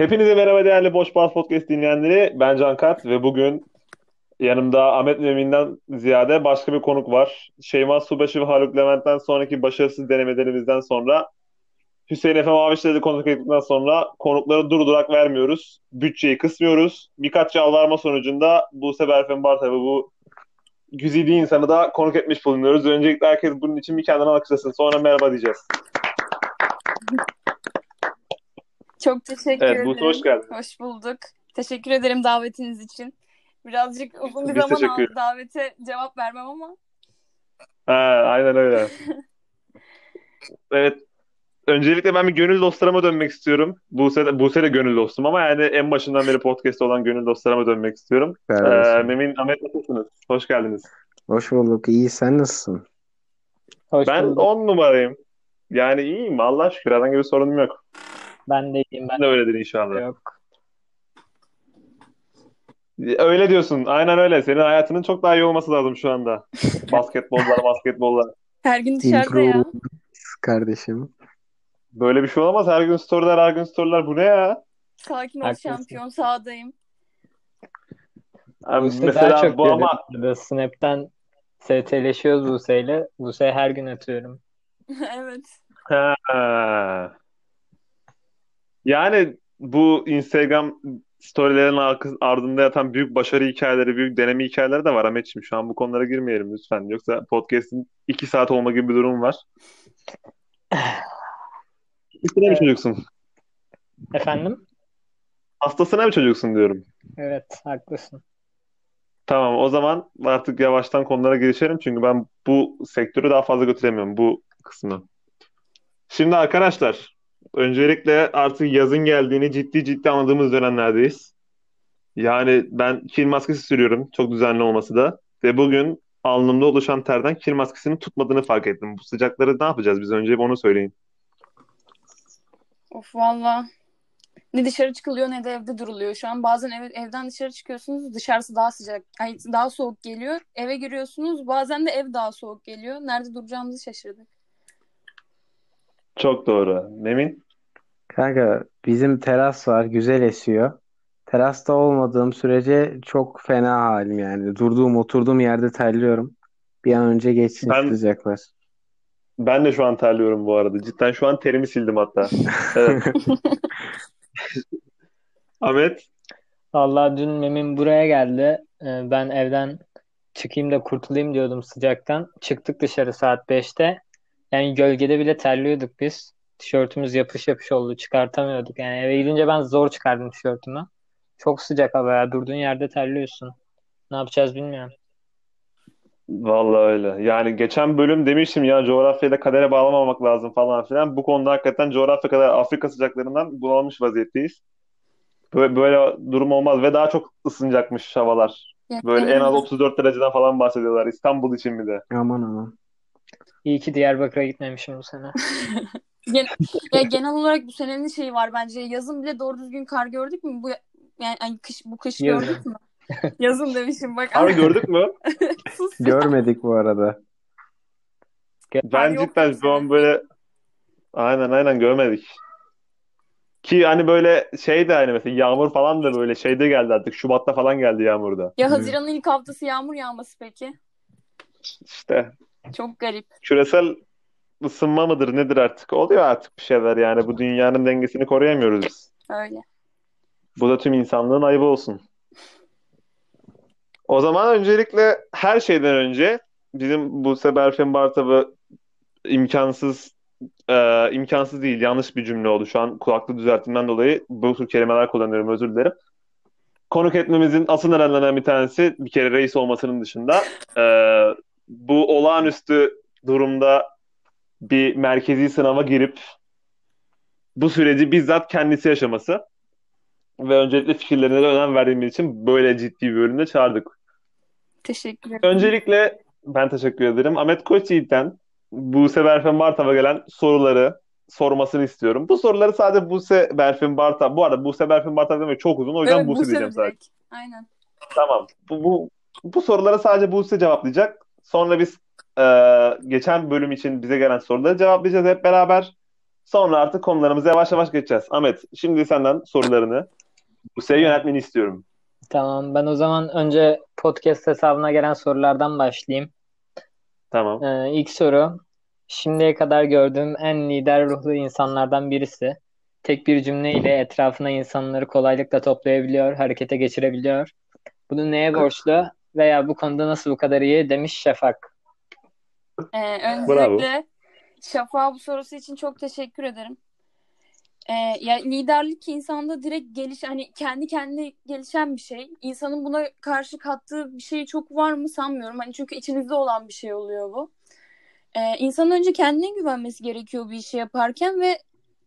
Hepinize merhaba değerli Boş Baz Podcast dinleyenleri. Ben Can Kart ve bugün yanımda Ahmet Memin'den ziyade başka bir konuk var. Şeyma Subaşı ve Haluk Levent'ten sonraki başarısız denemelerimizden sonra Hüseyin Efe Maviş'le konuk ettikten sonra konukları durdurak vermiyoruz. Bütçeyi kısmıyoruz. Birkaç yalvarma sonucunda bu sefer Fen Barta ve bu güzide insanı da konuk etmiş bulunuyoruz. Öncelikle herkes bunun için bir kendine alkışlasın. Sonra merhaba diyeceğiz. Çok teşekkür Evet, ederim. Hoş geldin. Hoş bulduk. Teşekkür ederim davetiniz için. Birazcık uzun bir Biz zaman aldı davete cevap vermem ama. Ha, aynen öyle. Evet. Öncelikle ben bir gönül dostlarıma dönmek istiyorum. Buse de, Buse de gönül dostum ama yani en başından beri podcast'te olan gönül dostlarıma dönmek istiyorum. Ee. Memin, Ahmet nasılsınız? Hoş geldiniz. Hoş bulduk. İyi sen nasılsın? Hoş Ben bulduk. 10 numarayım. Yani iyiyim Allah'a şükür. Herhangi bir sorunum yok. Ben de iyiyim. Ben de öyledir inşallah. yok. Öyle diyorsun. Aynen öyle. Senin hayatının çok daha iyi olması lazım şu anda. Basketbollar, basketbollar. Her gün dışarıda ya. Improve kardeşim. Böyle bir şey olamaz. Her gün storyler, her gün storyler. Bu ne ya? Sakin ol Haklısın. şampiyon sahadayım. Abi Buse mesela daha çok bu ama görüyorum. Snap'ten ST'leşiyoruz Buse'yle. Buse'ye her gün atıyorum. evet. Ha. Yani bu Instagram storylerin ardında yatan büyük başarı hikayeleri, büyük deneme hikayeleri de var Ahmetciğim. Şu an bu konulara girmeyelim lütfen. Yoksa podcast'in iki saat olma gibi bir durum var. Hastasına bir Evet. çocuksun. Efendim? Hastasına bir çocuksun diyorum. Evet, haklısın. Tamam o zaman artık yavaştan konulara girişelim. Çünkü ben bu sektörü daha fazla götüremiyorum bu kısmı. Şimdi arkadaşlar öncelikle artık yazın geldiğini ciddi ciddi anladığımız dönemlerdeyiz. Yani ben kir maskesi sürüyorum. Çok düzenli olması da. Ve bugün alnımda oluşan terden kir maskesinin tutmadığını fark ettim. Bu sıcakları ne yapacağız biz? Önce bir onu söyleyin. Of valla. Ne dışarı çıkılıyor ne de evde duruluyor. Şu an bazen ev, evden dışarı çıkıyorsunuz dışarısı daha sıcak, ay, daha soğuk geliyor. Eve giriyorsunuz bazen de ev daha soğuk geliyor. Nerede duracağımızı şaşırdık. Çok doğru. Memin? Kanka bizim teras var. Güzel esiyor. Terasta olmadığım sürece çok fena halim yani. Durduğum oturduğum yerde terliyorum. Bir an önce geçsin Ben- sıcaklar. Ben de şu an terliyorum bu arada. Cidden şu an terimi sildim hatta. Evet. Ahmet? Vallahi dün Memin buraya geldi. Ee, Ben evden çıkayım da kurtulayım diyordum sıcaktan. Çıktık dışarı saat 5'te. Yani gölgede bile terliyorduk biz. Tişörtümüz yapış yapış oldu. Çıkartamıyorduk. Yani eve gidince ben zor çıkardım tişörtümü. Çok sıcak hava ya. Durduğun yerde terliyorsun. Ne yapacağız bilmiyorum. Vallahi öyle. Yani geçen bölüm demiştim ya coğrafyayı da kadere bağlamamak lazım falan filan. Bu konuda hakikaten coğrafya kadar Afrika sıcaklarından bunalmış vaziyetteyiz. Böyle, böyle durum olmaz ve daha çok ısınacakmış havalar. Ya, Böyle en az benim de- 34 dereceden falan bahsediyorlar. İstanbul için bir de. Aman aman. İyi ki Diyarbakır'a gitmemişim bu sene. Gen- ya genel olarak bu senenin şeyi var bence. Yazın bile doğru düzgün kar gördük mü? Bu yani ay, kış bu kış Yazın. gördük mü? Yazın demişim bak. Abi gördük mü? Sus. Görmedik bu arada. Ben cidden şu an böyle aynen aynen görmedik. Ki hani böyle şey de hani mesela yağmur falan da böyle şeyde geldi artık. Şubat'ta falan geldi yağmur da. Ya Haziran'ın ilk haftası yağmur yağması peki? İşte Çok garip. küresel ısınma mıdır nedir artık? Oluyor artık bir şeyler yani. Bu dünyanın dengesini koruyamıyoruz biz. Öyle. Bu da tüm insanlığın ayıbı olsun. O zaman öncelikle her şeyden önce bizim bu Berfen Bartav'ı imkansız e, imkansız değil yanlış bir cümle oldu. Şu an kulaklık düzelttiğimden dolayı bu tür kelimeler kullanıyorum özür dilerim. Konuk etmemizin asıl nedenlerinden bir tanesi bir kere reis olmasının dışında e, bu olağanüstü durumda bir merkezi sınava girip bu süreci bizzat kendisi yaşaması ve öncelikle fikirlerine de önem verdiğimiz için böyle ciddi bir bölümde çağırdık. Teşekkür ederim. Öncelikle ben teşekkür ederim. Ahmet Koçyiğit'ten Buse Berfen Bartav'a gelen soruları sormasını istiyorum. Bu soruları sadece Buse Berfen Bartav. Bu arada Buse Berfen Bartav demek çok uzun. O yüzden Evet, Buse Buse diyeceğim sadece. direkt. Aynen. Tamam. Bu, bu, bu sorulara sadece Buse cevaplayacak. Sonra biz e, geçen bölüm için bize gelen soruları cevaplayacağız hep beraber. Sonra artık konularımıza yavaş yavaş geçeceğiz. Ahmet, şimdi senden sorularını Buse'ye yönetmeni istiyorum. Tamam ben o zaman önce podcast hesabına gelen sorulardan başlayayım. Tamam. Ee, ilk soru. Şimdiye kadar gördüğüm en lider ruhlu insanlardan birisi. Tek bir cümleyle etrafına insanları kolaylıkla toplayabiliyor, harekete geçirebiliyor. Bunu neye borçlu veya bu konuda nasıl bu kadar iyi demiş Şafak. Ee, Bravo. öncelikle Şafak'a bu sorusu için çok teşekkür ederim. Ee, ya liderlik insanda direkt geliş hani kendi kendine gelişen bir şey. İnsanın buna karşı kattığı bir şey çok var mı sanmıyorum. Hani çünkü içinizde olan bir şey oluyor bu. Ee, insanın önce kendine güvenmesi gerekiyor bir işi yaparken ve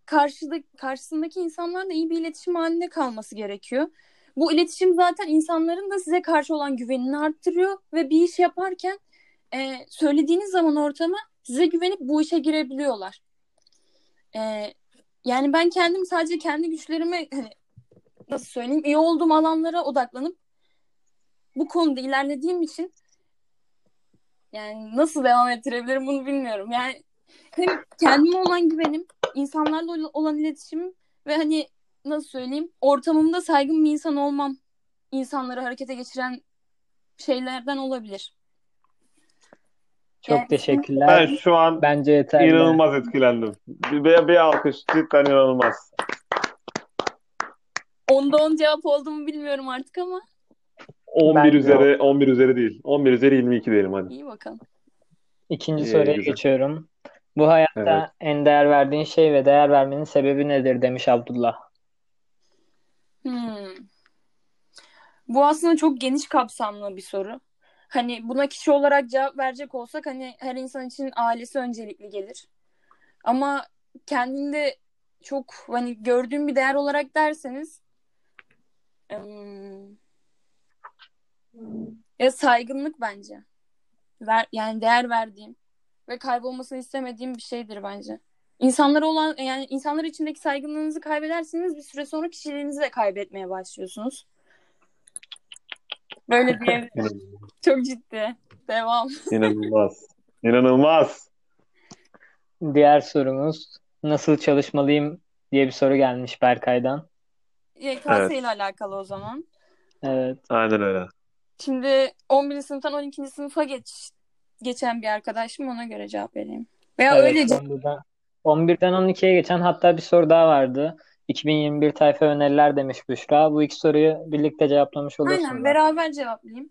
karşıda, karşısındaki insanlarla iyi bir iletişim halinde kalması gerekiyor. Bu iletişim zaten insanların da size karşı olan güvenini arttırıyor ve bir iş yaparken e, söylediğiniz zaman ortama size güvenip bu işe girebiliyorlar. E, yani ben kendim sadece kendi güçlerime hani, nasıl söyleyeyim iyi olduğum alanlara odaklanıp bu konuda ilerlediğim için yani nasıl devam ettirebilirim bunu bilmiyorum. Yani hem kendime olan güvenim, insanlarla olan iletişimim ve hani nasıl söyleyeyim ortamımda saygın bir insan olmam insanları harekete geçiren şeylerden olabilir. Çok Yani- teşekkürler. Ben şu an Bence yeterli. inanılmaz etkilendim. Bir, bir, bir alkış. Cidden inanılmaz. Onda on cevap oldu mu bilmiyorum artık ama 11 Ben- üzeri 11 üzeri değil. 11 üzeri 22 diyelim hadi. iyi bakalım. İkinci İyi, soruya güzel. geçiyorum. Bu hayatta Evet. en değer verdiğin şey ve değer vermenin sebebi nedir demiş Abdullah. Hmm. Bu aslında çok geniş kapsamlı bir soru. Hani buna kişi olarak cevap verecek olsak hani her insan için ailesi öncelikli gelir. Ama kendinde çok hani gördüğüm bir değer olarak derseniz hmm, ya saygınlık bence. Ver, yani değer verdiğim ve kaybolmasını istemediğim bir şeydir bence. İnsanlara olan yani insanlar içindeki saygınlığınızı kaybederseniz bir süre sonra kişiliğinizi de kaybetmeye başlıyorsunuz. Böyle diye çok ciddi. Devam. İnanılmaz. İnanılmaz. Diğer sorumuz nasıl çalışmalıyım diye bir soru gelmiş Berkay'dan. YKS Evet. ile alakalı o zaman. Evet. Aynen öyle. Şimdi 11. sınıftan 12. sınıfa geç geçen bir arkadaşım ona göre cevap vereyim. Veya Evet, öylece 11'den, 11'den 12'ye geçen hatta bir soru daha vardı. 2021 tayfa öneriler demiş Büşra. Bu iki soruyu birlikte cevaplamış olursun. Aynen beraber cevaplayayım.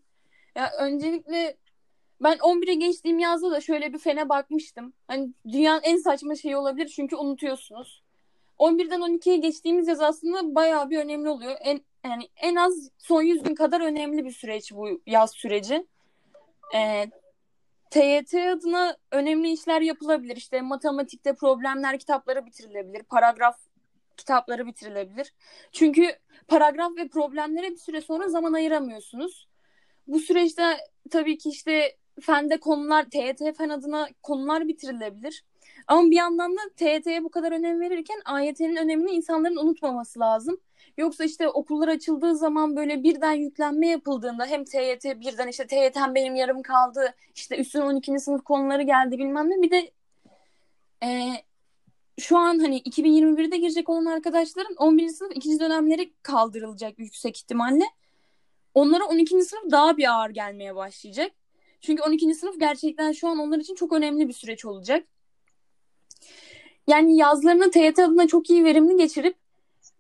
Ya öncelikle ben 11'e geçtiğim yazda da şöyle bir fene bakmıştım. Hani dünyanın en saçma şeyi olabilir çünkü unutuyorsunuz. 11'den 12'ye geçtiğimiz yaz aslında bayağı bir önemli oluyor. En yani en az son 100 gün kadar önemli bir süreç bu yaz süreci. Ee, TYT adına önemli işler yapılabilir. İşte matematikte problemler kitapları bitirilebilir. Paragraf kitapları bitirilebilir. Çünkü paragraf ve problemlere bir süre sonra zaman ayıramıyorsunuz. Bu süreçte tabii ki işte fende konular, TYT fen adına konular bitirilebilir. Ama bir yandan da TYT'ye bu kadar önem verirken AYT'nin önemini insanların unutmaması lazım. Yoksa işte okullar açıldığı zaman böyle birden yüklenme yapıldığında hem TYT birden işte TYT'm benim yarım kaldı, işte üstüne 12. sınıf konuları geldi bilmem ne. Bir de e, şu an hani 2021'de girecek olan arkadaşların 11. sınıf ikinci dönemleri kaldırılacak yüksek ihtimalle. Onlara 12. sınıf daha bir ağır gelmeye başlayacak. Çünkü 12. sınıf gerçekten şu an onlar için çok önemli bir süreç olacak. Yani yazlarını TYT adına çok iyi verimli geçirip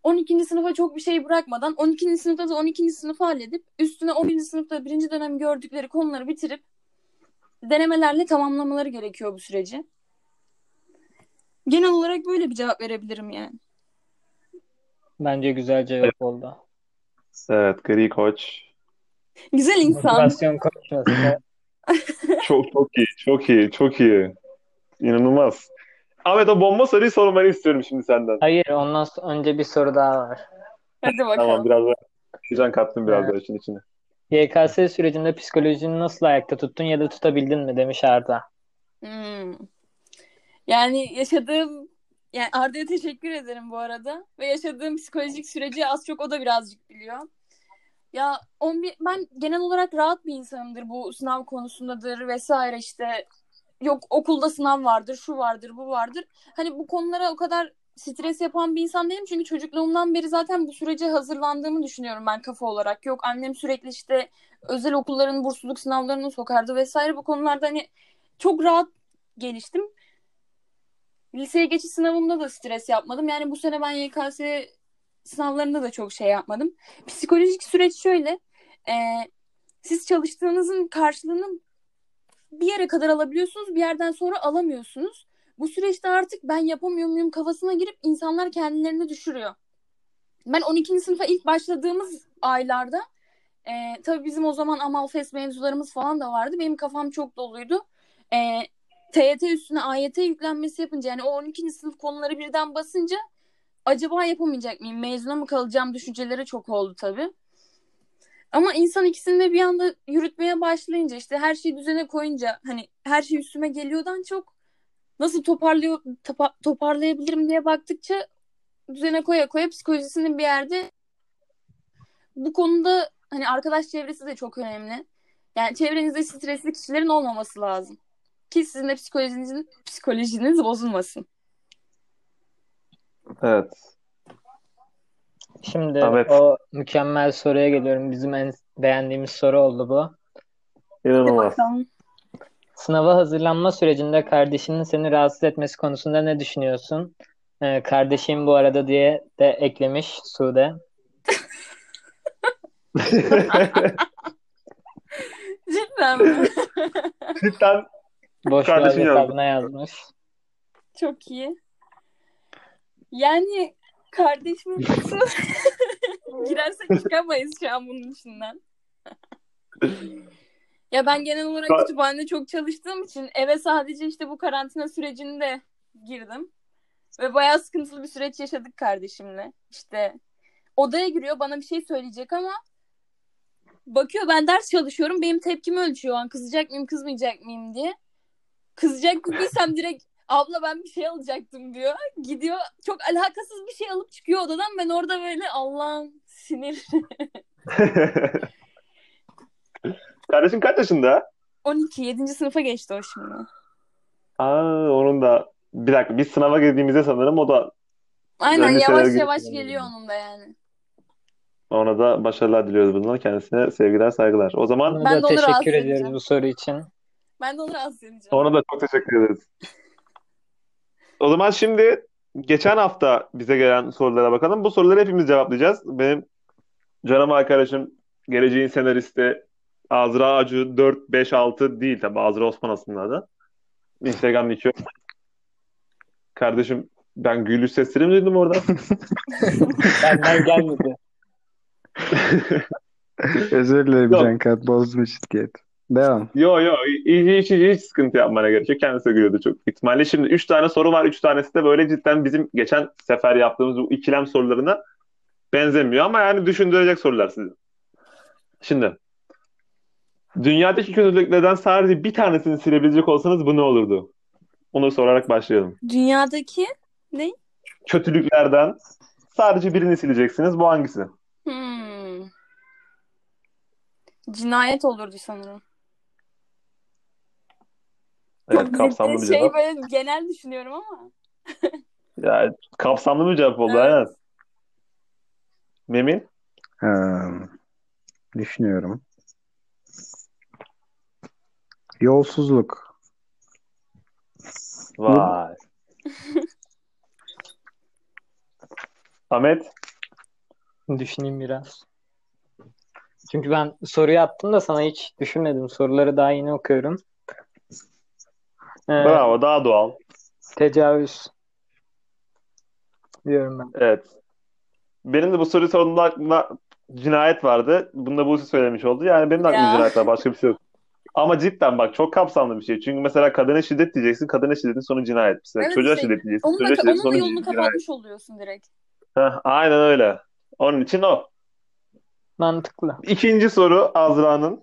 12. sınıfa çok bir şey bırakmadan 12. sınıfta da 12. sınıfı halledip üstüne 11. sınıfta birinci dönem gördükleri konuları bitirip denemelerle tamamlamaları gerekiyor bu süreci. Genel olarak böyle bir cevap verebilirim yani. Bence güzel cevap oldu. Evet, gri koç. Güzel insan. Motivasyon konuşması. Çok çok iyi, çok iyi, çok iyi. İnanılmaz. Ahmet o bomba soruyu sormanı istiyorum şimdi senden. Hayır, ondan so- önce bir soru daha var. Hadi Tamam, bakalım. biraz da heyecan kattım biraz Evet. da işin içine. YKS sürecinde psikolojini nasıl ayakta tuttun ya da tutabildin mi demiş Arda. Hmm. Yani yaşadığım yani Arda'ya teşekkür ederim bu arada ve yaşadığım psikolojik süreci az çok o da birazcık biliyor. Ya 11 ben genel olarak rahat bir insanımdır bu sınav konusundadır vesaire işte yok okulda sınav vardır, şu vardır, bu vardır. Hani bu konulara o kadar stres yapan bir insan değilim. Çünkü çocukluğumdan beri zaten bu sürece hazırlandığımı düşünüyorum ben kafa olarak. Yok annem sürekli işte özel okulların bursluluk sınavlarını sokardı vesaire. Bu konularda hani çok rahat geliştim. Liseye geçiş sınavımda da stres yapmadım. Yani bu sene ben YKS sınavlarında da çok şey yapmadım. Psikolojik süreç şöyle. E, siz çalıştığınızın karşılığını bir yere kadar alabiliyorsunuz. Bir yerden sonra alamıyorsunuz. Bu süreçte artık ben yapamıyor muyum kafasına girip insanlar kendilerini düşürüyor. Ben 12. sınıfa ilk başladığımız aylarda e, tabii bizim o zaman Amalfes mevzularımız falan da vardı. Benim kafam çok doluydu. E, TYT üstüne AYT yüklenmesi yapınca yani o 12. sınıf konuları birden basınca acaba yapamayacak mıyım? Mezuna mı kalacağım düşünceleri çok oldu tabii. Ama insan ikisini de bir anda yürütmeye başlayınca işte her şeyi düzene koyunca hani her şey üstüme geliyordan çok nasıl toparlıyor topa, toparlayabilirim diye baktıkça düzene koya koya psikolojisini bir yerde bu konuda hani arkadaş çevresi de çok önemli. Yani çevrenizde stresli kişilerin olmaması lazım. Ki sizin de psikolojiniz, psikolojiniz bozulmasın. Evet. Şimdi Evet. o mükemmel soruya geliyorum. Bizim en beğendiğimiz soru oldu bu. İnanılmaz. Bakalım. Sınava hazırlanma sürecinde kardeşinin seni rahatsız etmesi konusunda ne düşünüyorsun? Ee, kardeşim bu arada diye de eklemiş Sude. Cidden mi? Cidden Boş Kardeşin ver yazdı. hesabına yazmış. Çok iyi. Yani kardeşimin kızı girersek çıkamayız şu an bunun içinden. ya ben genel olarak Ka- kütüphanede çok çalıştığım için eve sadece işte bu karantina sürecinde girdim. Ve bayağı sıkıntılı bir süreç yaşadık kardeşimle. İşte odaya giriyor bana bir şey söyleyecek ama bakıyor ben ders çalışıyorum benim tepkimi ölçüyor o an kızacak mıyım kızmayacak mıyım diye. Kızacak gibiysem direkt abla ben bir şey alacaktım diyor. Gidiyor çok alakasız bir şey alıp çıkıyor odadan ben orada böyle Allah'ım sinir. Kardeşin kaç yaşında? 12 7. sınıfa geçti o şimdi. Aa, onun da bir dakika biz sınava girdiğimizde sanırım o da Aynen yavaş yavaş geliyor onun da yani. ona da başarılar diliyoruz bundan. Kendisine sevgiler saygılar. O zaman Ben da de teşekkür ediyoruz edeceğim. bu soru için. Ben de onu rahatsız edeceğim. ona da çok teşekkür ederiz. O zaman şimdi geçen hafta bize gelen sorulara bakalım. Bu soruları hepimiz cevaplayacağız. Benim canım arkadaşım geleceğin senaristi Azra Acı 4, 5, 6 değil tabi Azra Osman aslında adı. Instagram nick'i. Kardeşim ben gülüş sesleri mi duydum orada? Benden gelmedi. Özür dilerim Yok. Cankat bozdum ciddiyet. Devam. Yo yo hiç, hiç, hiç sıkıntı yapmana gerek yok. Kendisi gülüyordu çok ihtimalle. Şimdi 3 tane soru var. 3 tanesi de böyle cidden bizim geçen sefer yaptığımız bu ikilem sorularına benzemiyor ama yani düşündürecek sorular sizi. Şimdi dünyadaki kötülüklerden sadece bir tanesini silebilecek olsanız bu ne olurdu? Onu sorarak başlayalım. Dünyadaki Kötülüklerden sadece birini sileceksiniz. Bu hangisi? hmm. cinayet olurdu sanırım. Evet, Çok kapsamlı bir şey cevap. böyle genel düşünüyorum ama. Ya, kapsamlı bir cevap oldu. Evet. Memin? Ha, düşünüyorum. Yolsuzluk. Vay. Ahmet? Düşüneyim biraz. Çünkü ben soruyu attım da sana hiç düşünmedim. Soruları daha yeni okuyorum. Ee, Bravo. Daha doğal. tecavüz diyorum ben. Evet. Benim de bu soruyu sorduğumda aklımda cinayet vardı. Bunu da Buse söylemiş oldu. Yani benim de aklımda Ya. cinayet var. Başka bir şey yok. Ama cidden bak çok kapsamlı bir şey. Çünkü mesela kadına şiddet diyeceksin. Kadına şiddetin sonu cinayet. Mesela Evet, çocuğa şey, şiddet diyeceksin. Onun da, Çocuğa şiddetin onun da sonu yolunu cinayet. kapatmış oluyorsun direkt. Heh, aynen öyle. Onun için o. Mantıklı. İkinci soru Azra'nın.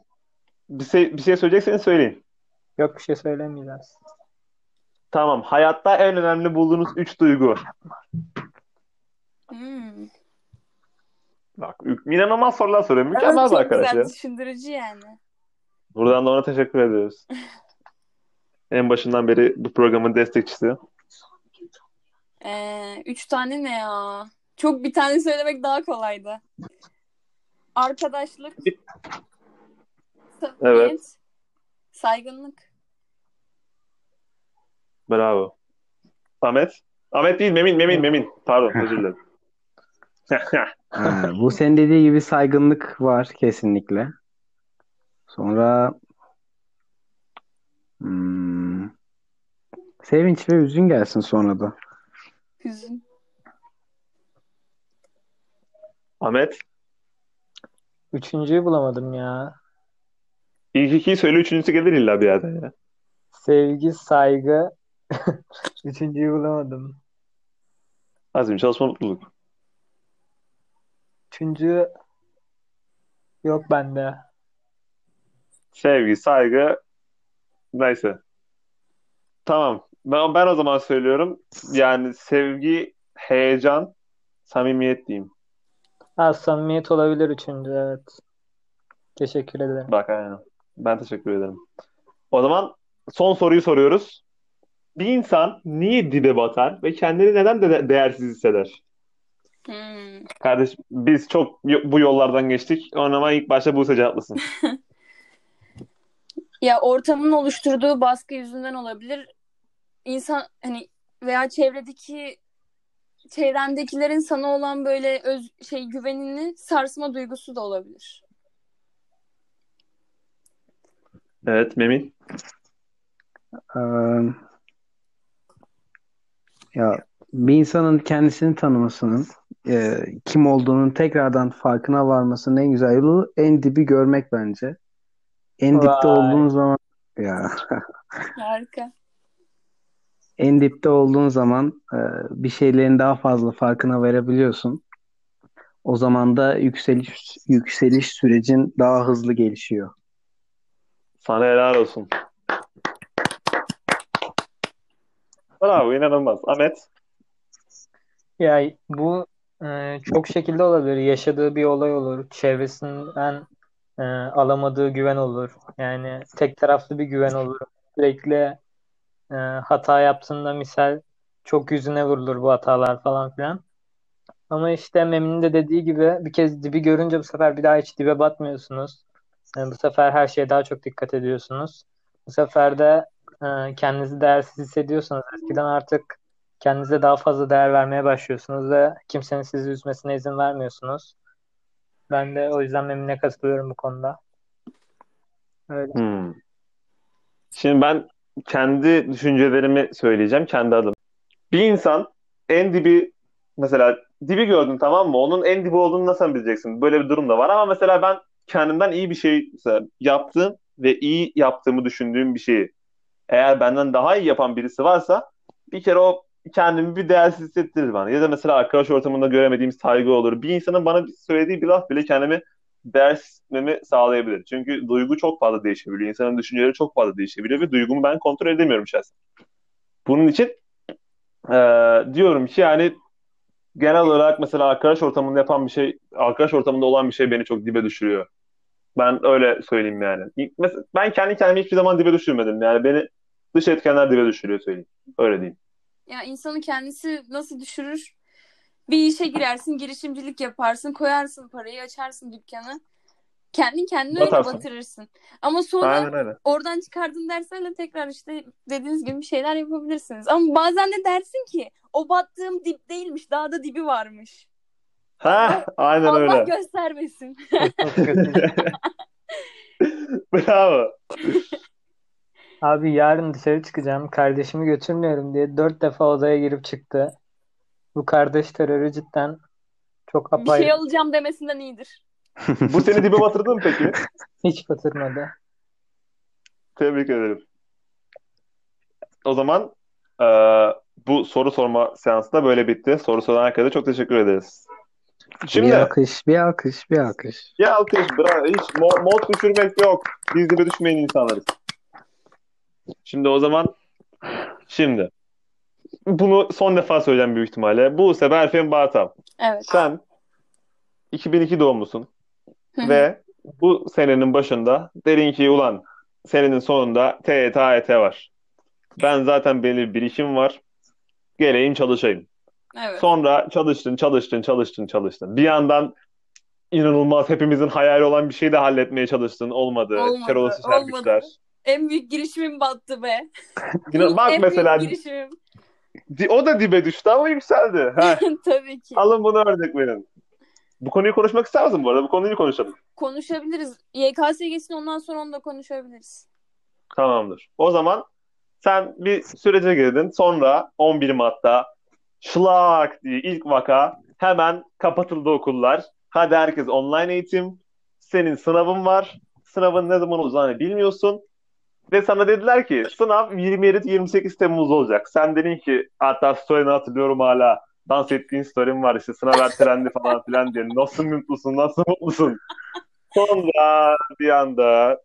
Bir şey, bir şey söyleyecekseniz söyleyin. Yok bir şey söylemeyeceğiz. Tamam. Hayatta en önemli bulduğunuz üç duygu. Hmm. Bak inanılmaz sorular soruyor. Evet, Mükemmel çok arkadaş güzel ya. düşündürücü yani. Buradan da ona teşekkür ediyoruz. En başından beri bu programın destekçisi. Ee, üç tane ne ya? Çok bir tane söylemek daha kolaydı. Arkadaşlık. Evet. Saygınlık. Bravo. Ahmet? Ahmet değil, Memin, Memin, Memin. Pardon, özür dilerim. Ha, bu senin dediği gibi saygınlık var kesinlikle. Sonra hmm, sevinç ve hüzün gelsin sonra da. Hüzün. Ahmet, Üçüncüyü bulamadım ya. ilk ikiyi söyle, üçüncüsü gelir illa bir yerden ya. Sevgi, saygı. Üçüncüyü bulamadım. Azim, çalışma, mutluluk. Üçüncü yok bende. Sevgi, saygı, neyse. Tamam. Ben, ben o zaman söylüyorum. Yani sevgi, heyecan, samimiyet diyeyim. Ha, samimiyet olabilir üçüncü evet. Teşekkür ederim. Bak aynen. Ben teşekkür ederim. O zaman son soruyu soruyoruz. Bir insan niye dibe batar ve kendini neden de değersiz hisseder? Hmm. Kardeş biz çok bu yollardan geçtik. O zaman ilk başta Buse cevaplasın. Ya ortamın oluşturduğu baskı yüzünden olabilir. İnsan hani veya çevredeki çevrendekilerin sana olan böyle öz şey güvenini sarsma duygusu da olabilir. Evet Memin. Ee, ya bir insanın kendisini tanımasının, e, kim olduğunun tekrardan farkına varmasının en güzel yolu en dibi görmek bence. En dipte Vay. olduğun zaman ya Harika. en dipte olduğun zaman e, bir şeylerin daha fazla farkına verebiliyorsun. O zaman da yükseliş yükseliş sürecin daha hızlı gelişiyor. Sana helal olsun. Bravo inanılmaz. Ahmet. Ya bu e, çok şekilde olabilir. Yaşadığı bir olay olur. Çevresinden e, alamadığı güven olur. Yani tek taraflı bir güven olur. Sürekli e, hata yaptığında misal çok yüzüne vurulur bu hatalar falan filan. Ama işte Memin'in de dediği gibi bir kez dibi görünce bu sefer bir daha hiç dibe batmıyorsunuz. E, bu sefer her şeye daha çok dikkat ediyorsunuz. Bu sefer de kendinizi değersiz hissediyorsanız eskiden artık kendinize daha fazla değer vermeye başlıyorsunuz ve kimsenin sizi üzmesine izin vermiyorsunuz. Ben de o yüzden Memin'e katılıyorum bu konuda. Öyle. Hmm. Şimdi ben kendi düşüncelerimi söyleyeceğim. Kendi adım. Bir insan en dibi mesela dibi gördün tamam mı? Onun en dibi olduğunu nasıl bileceksin? Böyle bir durum da var ama mesela ben kendimden iyi bir şey yaptığım ve iyi yaptığımı düşündüğüm bir şeyi eğer benden daha iyi yapan birisi varsa bir kere o kendimi bir değersiz hissettirir bana. Ya da mesela arkadaş ortamında göremediğim saygı olur. Bir insanın bana söylediği bir laf bile kendimi değersiz hissetmemi sağlayabilir. Çünkü duygu çok fazla değişebiliyor. İnsanın düşünceleri çok fazla değişebiliyor ve duygumu ben kontrol edemiyorum şahsen. Bunun için eee, diyorum ki yani genel olarak mesela arkadaş ortamında yapan bir şey, arkadaş ortamında olan bir şey beni çok dibe düşürüyor. Ben öyle söyleyeyim yani. Mesela ben kendi kendimi hiçbir zaman dibe düşürmedim. Yani beni dış etkenler dibe düşürüyor söyleyeyim. Öyle diyeyim. Ya insanı kendisi nasıl düşürür? Bir işe girersin, girişimcilik yaparsın, koyarsın parayı, açarsın dükkanı. Kendin kendini öyle Batarsın. batırırsın. Ama sonra Aynen öyle. oradan çıkardığın derslerle tekrar işte dediğiniz gibi bir şeyler yapabilirsiniz. Ama bazen de dersin ki o battığım dip değilmiş, daha da dibi varmış. Ha, aynen Allah öyle. göstermesin. Bravo. Abi yarın dışarı çıkacağım. Kardeşimi götürmüyorum diye dört defa odaya girip çıktı. Bu kardeş terörü cidden çok bir şey alacağım demesinden iyidir. Bu seni dibe batırdı mı peki? Hiç batırmadı. Tebrik ederim. O zaman eee, bu soru sorma seansı da böyle bitti. Soru soran herkese çok teşekkür ederiz. Bir Şimdi alkış, bir alkış, bir alkış. ya alkış, bravo. Hiç mo- mod düşürmek yok. Biz dibe düşmeyen insanlarız. Şimdi o zaman şimdi bunu son defa söyleyeceğim büyük ihtimalle. Bu sefer Berfin Bartav. Evet. Sen 2002 doğumlusun ve bu senenin başında dedin ki ulan senenin sonunda TYT AYT var. Ben zaten belli bir işim var. Geleyim çalışayım. Evet. Sonra çalıştın, çalıştın, çalıştın, çalıştın. Bir yandan inanılmaz hepimizin hayali olan bir şeyi de halletmeye çalıştın. Olmadı. Olmadı, Keroğlu olmadı. En büyük girişimim battı be. Yine- Bak en mesela büyük girişimim. o da dibe düştü ama yükseldi. Tabii ki. alın bunu örnek verin. Bu konuyu konuşmak ister misin bu arada? Bu konuyu konuşalım. Konuşabiliriz. YKS geçsin ondan sonra onu da konuşabiliriz. Tamamdır. O zaman sen bir sürece girdin. Sonra 11 Mart'ta şlak diye ilk vaka hemen kapatıldı okullar. Hadi herkes online eğitim. Senin sınavın var. Sınavın ne zaman olacağını bilmiyorsun. Ve sana dediler ki sınav 27-28 Temmuz olacak. Sen dedin ki hatta story'ini hatırlıyorum hala. Dans ettiğin story'in var işte sınav ertelendi falan filan diye. Nasıl mutlusun, nasıl mutlusun? Sonra bir anda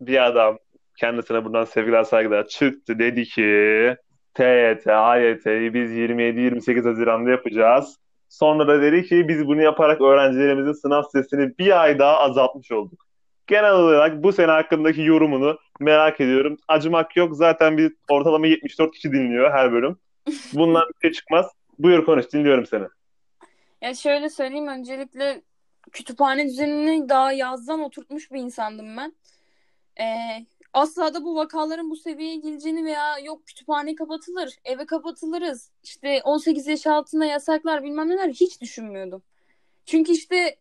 bir adam kendisine buradan sevgiler saygılar çıktı dedi ki TYT, AYT'yi biz 27-28 Haziran'da yapacağız. Sonra da dedi ki biz bunu yaparak öğrencilerimizin sınav stresini bir ay daha azaltmış olduk. Genel olarak bu sene hakkındaki yorumunu merak ediyorum. Acımak yok. Zaten bir ortalama 74 kişi dinliyor her bölüm. Bundan bir şey çıkmaz. Buyur konuş. Dinliyorum seni. Ya şöyle söyleyeyim öncelikle kütüphane düzenini daha yazdan oturtmuş bir insandım ben. Ee, asla da bu vakaların bu seviyeye geleceğini veya yok kütüphane kapatılır, eve kapatılırız, işte 18 yaş altında yasaklar bilmem neler hiç düşünmüyordum. Çünkü işte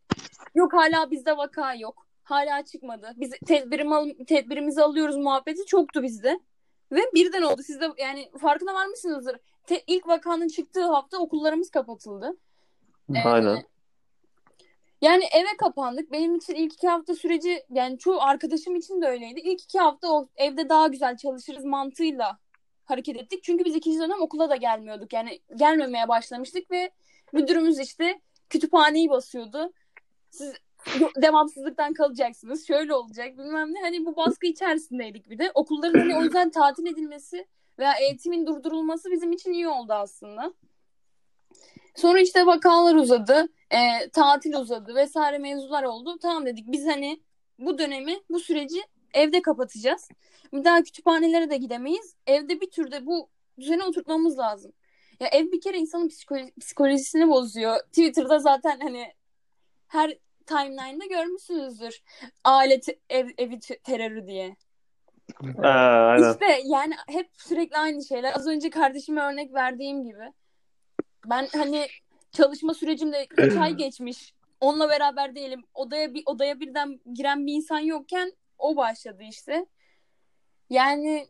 yok hala bizde vaka yok. Hala çıkmadı. Biz tedbirim al tedbirimizi alıyoruz muhabbeti çoktu bizde. Ve birden oldu. Siz de yani farkına varmışsınızdır. Te- ilk vakanın çıktığı hafta okullarımız kapatıldı. Ee, Aynen. Yani eve kapandık. Benim için ilk iki hafta süreci yani çoğu arkadaşım için de öyleydi. İlk iki hafta o evde daha güzel çalışırız mantığıyla hareket ettik. Çünkü biz ikinci dönem okula da gelmiyorduk. Yani gelmemeye başlamıştık ve müdürümüz işte kütüphaneyi basıyordu. Siz devamsızlıktan kalacaksınız. Şöyle olacak bilmem ne. Hani bu baskı içerisindeydik bir de. Okulların hani o yüzden tatil edilmesi veya eğitimin durdurulması bizim için iyi oldu aslında. Sonra işte vakalar uzadı, e, tatil uzadı vesaire mevzular oldu. Tamam dedik biz hani bu dönemi, bu süreci evde kapatacağız. Bir daha kütüphanelere de gidemeyiz. Evde bir türde bu düzeni oturtmamız lazım. Ya ev bir kere insanın psikolo- psikolojisini bozuyor. Twitter'da zaten hani her timeline'da görmüşsünüzdür. Aile te- ev, evi te- terörü diye. Aynen. İşte yani hep sürekli aynı şeyler. Az önce kardeşime örnek verdiğim gibi. Ben hani çalışma sürecimde 3 ay geçmiş. Onunla beraber değilim. Odaya bir odaya birden giren bir insan yokken o başladı işte. Yani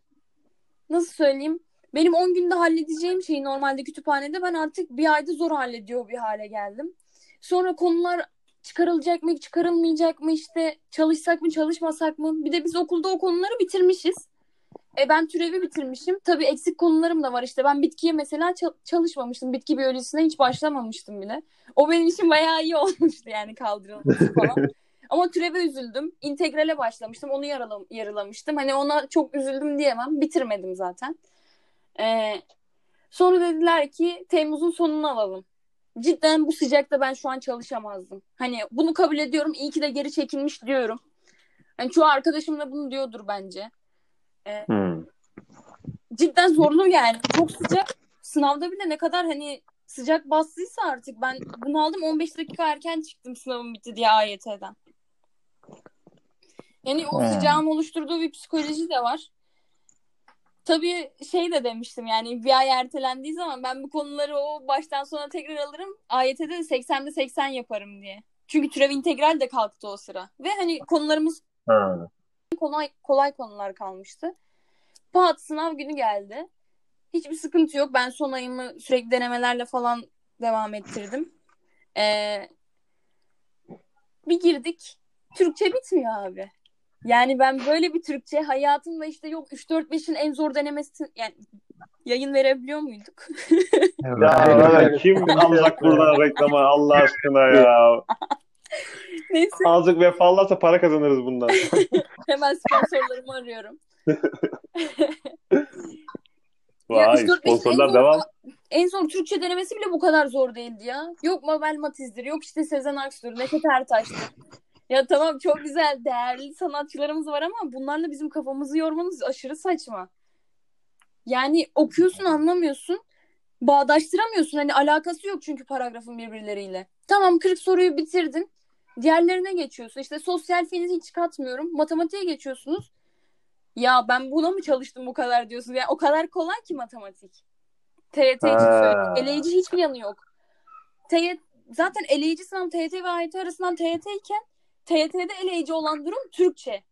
nasıl söyleyeyim? Benim 10 günde halledeceğim şeyi normalde kütüphanede ben artık bir ayda zor hallediyor bir hale geldim. Sonra konular çıkarılacak mı, çıkarılmayacak mı işte çalışsak mı, çalışmasak mı? Bir de biz okulda o konuları bitirmişiz. E ben türevi bitirmişim. Tabii eksik konularım da var işte. Ben bitkiye mesela çal- çalışmamıştım. Bitki biyolojisine hiç başlamamıştım bile. O benim için bayağı iyi olmuştu yani kaldırılması falan. Ama türeve üzüldüm. İntegrale başlamıştım. Onu yaralam yarılamıştım. Hani ona çok üzüldüm diyemem. Bitirmedim zaten. Ee, sonra dediler ki Temmuz'un sonunu alalım. Cidden bu sıcakta ben şu an çalışamazdım. Hani bunu kabul ediyorum. İyi ki de geri çekilmiş diyorum. Hani çoğu arkadaşım da bunu diyordur bence. Hmm. cidden zorlu yani. Çok sıcak. Sınavda bile ne kadar hani sıcak bastıysa artık ben bunu aldım 15 dakika erken çıktım sınavım bitti diye AYT'den. Yani o Hmm. sıcağın oluşturduğu bir psikoloji de var. Tabii şey de demiştim yani bir ay ertelendiği zaman ben bu konuları o baştan sona tekrar alırım. AYT'de de 80'de 80 yaparım diye. Çünkü türev integral de kalktı o sıra. Ve hani konularımız Ha. kolay kolay konular kalmıştı. Pat sınav günü geldi. Hiçbir sıkıntı yok. Ben son ayımı sürekli denemelerle falan devam ettirdim. Ee, bir girdik. Türkçe bitmiyor abi. Yani ben böyle bir Türkçe hayatımda işte yok 3-4-5'in en zor denemesi yani yayın verebiliyor muyduk? Ya evet, kim alacak buradan reklamı Allah aşkına ya. Neyse Azıcık vefallarsa para kazanırız bundan. hemen sponsorlarımı arıyorum. Vay üç, dört, beş en sponsorlar zor- devam. En zor Türkçe denemesi bile bu kadar zor değildi ya. Yok Mabel Matiz'dir, yok işte Sezen Aksu'dur, Neşet Ertaş'tır. Ya tamam çok güzel, değerli sanatçılarımız var ama bunlarla bizim kafamızı yormamız aşırı saçma. Yani okuyorsun anlamıyorsun. Bağdaştıramıyorsun. Hani alakası yok çünkü paragrafın birbirleriyle. Tamam 40 soruyu bitirdin. Diğerlerine geçiyorsun. İşte sosyal feni hiç katmıyorum. Matematiğe geçiyorsunuz. Ya ben buna mı çalıştım bu kadar diyorsun. Yani o kadar kolay ki matematik. TYT için söylüyorum. Eleyici hiçbir yanı yok. TYT, zaten eleyici sınav TYT ve AYT arasından TYT iken TYT'de eleyici olan durum Türkçe.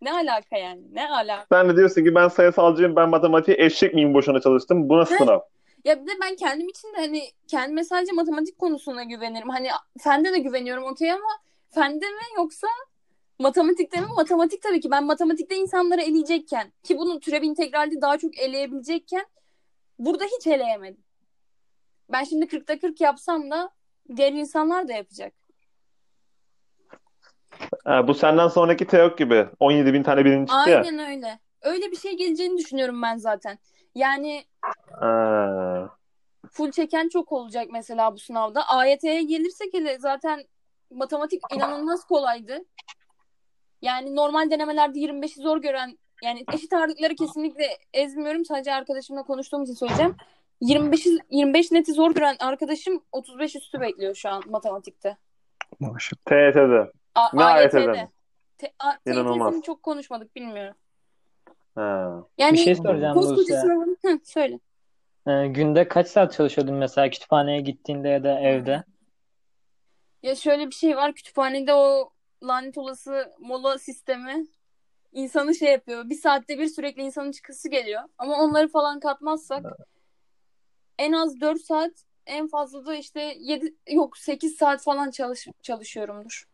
Ne alaka yani? Ne alaka? Sen de diyorsun ki ben sayısalcıyım, ben matematiğe eşek miyim boşuna çalıştım. Bu nasıl sınav? Ya bir de ben kendim için de hani kendime sadece matematik konusuna güvenirim. Hani fende de güveniyorum okey ama fende mi yoksa matematikte mi? Matematik tabii ki. Ben matematikte insanları eleyecekken ki bunun türev integralde daha çok eleyebilecekken burada hiç eleyemedim. Ben şimdi 40'ta 40 yapsam da diğer insanlar da yapacak. Ha, bu senden sonraki Teok gibi. 17 bin tane birinci çıktı ya. Aynen öyle. Öyle bir şey geleceğini düşünüyorum ben zaten. Yani Ha. full çeken çok olacak mesela bu sınavda. AYT'ye gelirsek hele zaten matematik inanılmaz kolaydı. Yani normal denemelerde 25'i zor gören yani eşit ağırlıkları kesinlikle ezmiyorum. Sadece arkadaşımla konuştuğum için söyleyeceğim. 25 25 neti zor gören arkadaşım 35 üstü bekliyor şu an matematikte. Maşallah. TYT'de. A- Ne? Te- A- İnanılmaz. Çok konuşmadık bilmiyorum. Ha. Yani Bir şey soracağım koskoca sınavın Hı, söyle. Ee, günde kaç saat çalışıyordun mesela kütüphaneye gittiğinde ya da evde? Ya şöyle bir şey var. Kütüphanede o lanet olası mola sistemi insanı şey yapıyor. Bir saatte bir sürekli insanın çıkısı geliyor. Ama onları falan katmazsak en az 4 saat en fazla da işte 7 yok 8 saat falan çalış çalışıyorumdur.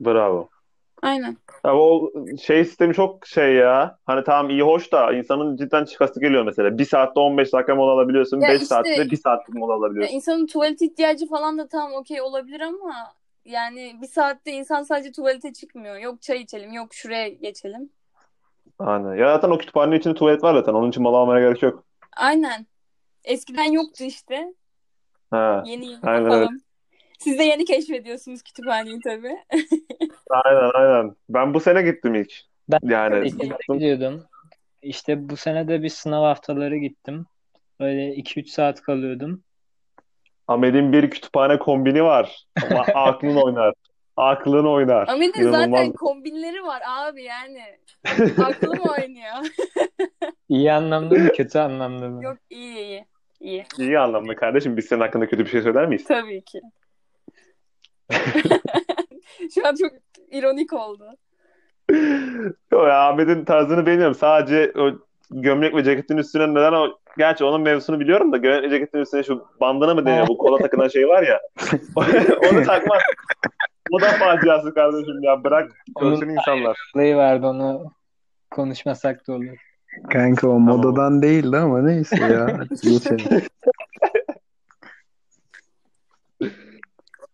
Bravo. Aynen. Ya o şey sistemi çok şey ya. Hani tamam iyi hoş da insanın cidden çıkası geliyor mesela. Bir saatte 15 dakika mola alabiliyorsun. Ya 5 işte- saatte 1 saatlik mola Ya alabiliyorsun. insanın tuvalet ihtiyacı falan da tamam okey olabilir ama yani bir saatte insan sadece tuvalete çıkmıyor. Yok çay içelim, yok şuraya geçelim. Aynen. Ya zaten o kütüphanenin içinde tuvalet var zaten. Onun için mola almaya gerek yok. Aynen. Eskiden yoktu işte. Ha. Yeni yeni Aynen yapalım. Siz de yeni keşfediyorsunuz kütüphaneyi tabii. Aynen aynen. Ben bu sene gittim ilk. Ben Yani gidiyordum. İşte bu sene de bir sınav haftaları gittim. Böyle 2-3 saat kalıyordum. Ahmet'in bir kütüphane kombini var. Ama aklın oynar. Aklın oynar. Ahmet'in İnanılmaz. zaten kombinleri var abi yani. Aklım oynuyor. İyi anlamda mı kötü anlamda mı? Yok iyi iyi. İyi. İyi anlamda kardeşim. Biz senin hakkında kötü bir şey söyler miyiz? Tabii ki. Şu an çok ironik oldu. Yo ya Ahmet'in tarzını beğeniyorum. Sadece o gömlek ve ceketin üstüne neden o Gerçi onun mevzusunu biliyorum da gömlek ve ceketin üstüne şu bandana mı deniyor? Bu kola takılan şey var ya. Onu takmaz. O da faciası kardeşim ya. Bırak görsün insanlar. Vardı onu konuşmasak da olur. Kanka o modadan değildi ama neyse ya. Geçelim.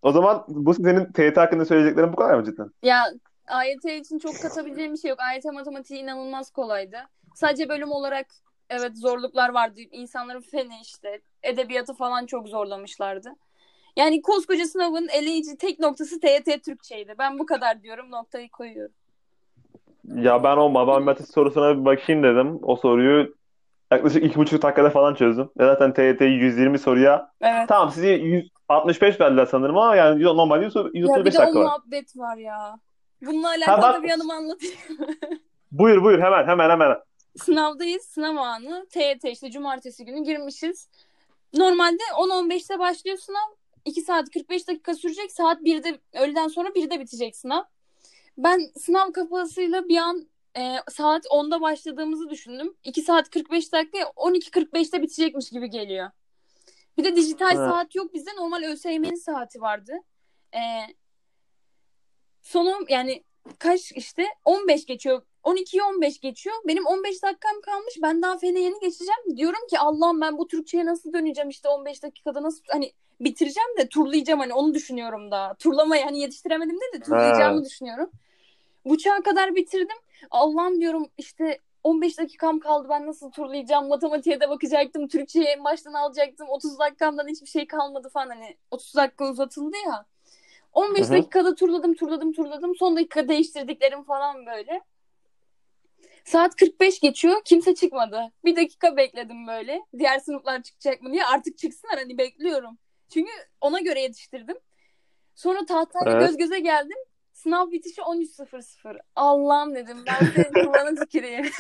O zaman bu senin TYT hakkında söyleyeceklerin bu kadar mı cidden? Ya AYT için çok katabileceğim bir şey yok. AYT matematiği inanılmaz kolaydı. Sadece bölüm olarak evet zorluklar vardı. İnsanların feni işte edebiyatı falan çok zorlamışlardı. Yani koskoca sınavın eleyici tek noktası TYT Türkçeydi. Ben bu kadar diyorum noktayı koyuyorum. Ya ben o matematik sorusuna bir bakayım dedim. O soruyu yaklaşık iki buçuk dakikada falan çözdüm. Ve zaten TYT 120 soruya Evet. tamam size 165 verdiler sanırım ama yani normalde 100 Ya bir 135 de o dakika var. muhabbet var ya. Bununla alakalı bak- da bir anımı anlatayım. Buyur buyur hemen hemen hemen. Sınavdayız. Sınav anı. TYT işte cumartesi günü girmişiz. Normalde 10-15'te başlıyor sınav. 2 saat 45 dakika sürecek. Saat 1'de öğleden sonra 1'de bitecek sınav. Ben sınav kafasıyla bir an e, saat 10'da başladığımızı düşündüm. 2 saat 45 dakika 12.45'te bitecekmiş gibi geliyor. Bir de dijital Evet. saat yok bizde. Normal ÖSYM'nin saati vardı. E, sonum yani kaç işte 15 geçiyor. 12'yi 15 geçiyor. Benim 15 dakikam kalmış. Ben daha fene yeni geçeceğim. Diyorum ki Allah'ım ben bu Türkçe'ye nasıl döneceğim işte 15 dakikada nasıl hani bitireceğim de turlayacağım hani onu düşünüyorum daha. Turlamayı hani yetiştiremedim de de turlayacağımı düşünüyorum. Buçuğa kadar bitirdim. Allah'ım diyorum işte 15 dakikam kaldı ben nasıl turlayacağım matematiğe de bakacaktım Türkçe'yi en baştan alacaktım 30 dakikamdan hiçbir şey kalmadı falan hani 30 dakika uzatıldı ya 15 Hı hı. dakikada turladım turladım turladım son dakika değiştirdiklerim falan böyle Saat 45 geçiyor. Kimse çıkmadı. Bir dakika bekledim böyle. Diğer sınıflar çıkacak mı diye. Artık çıksınlar hani bekliyorum. Çünkü ona göre yetiştirdim. Sonra tahtayla Evet. göz göze geldim. Sınav bitişi 13.00. Allah'ım dedim. Ben senin kulağına tüküreyim.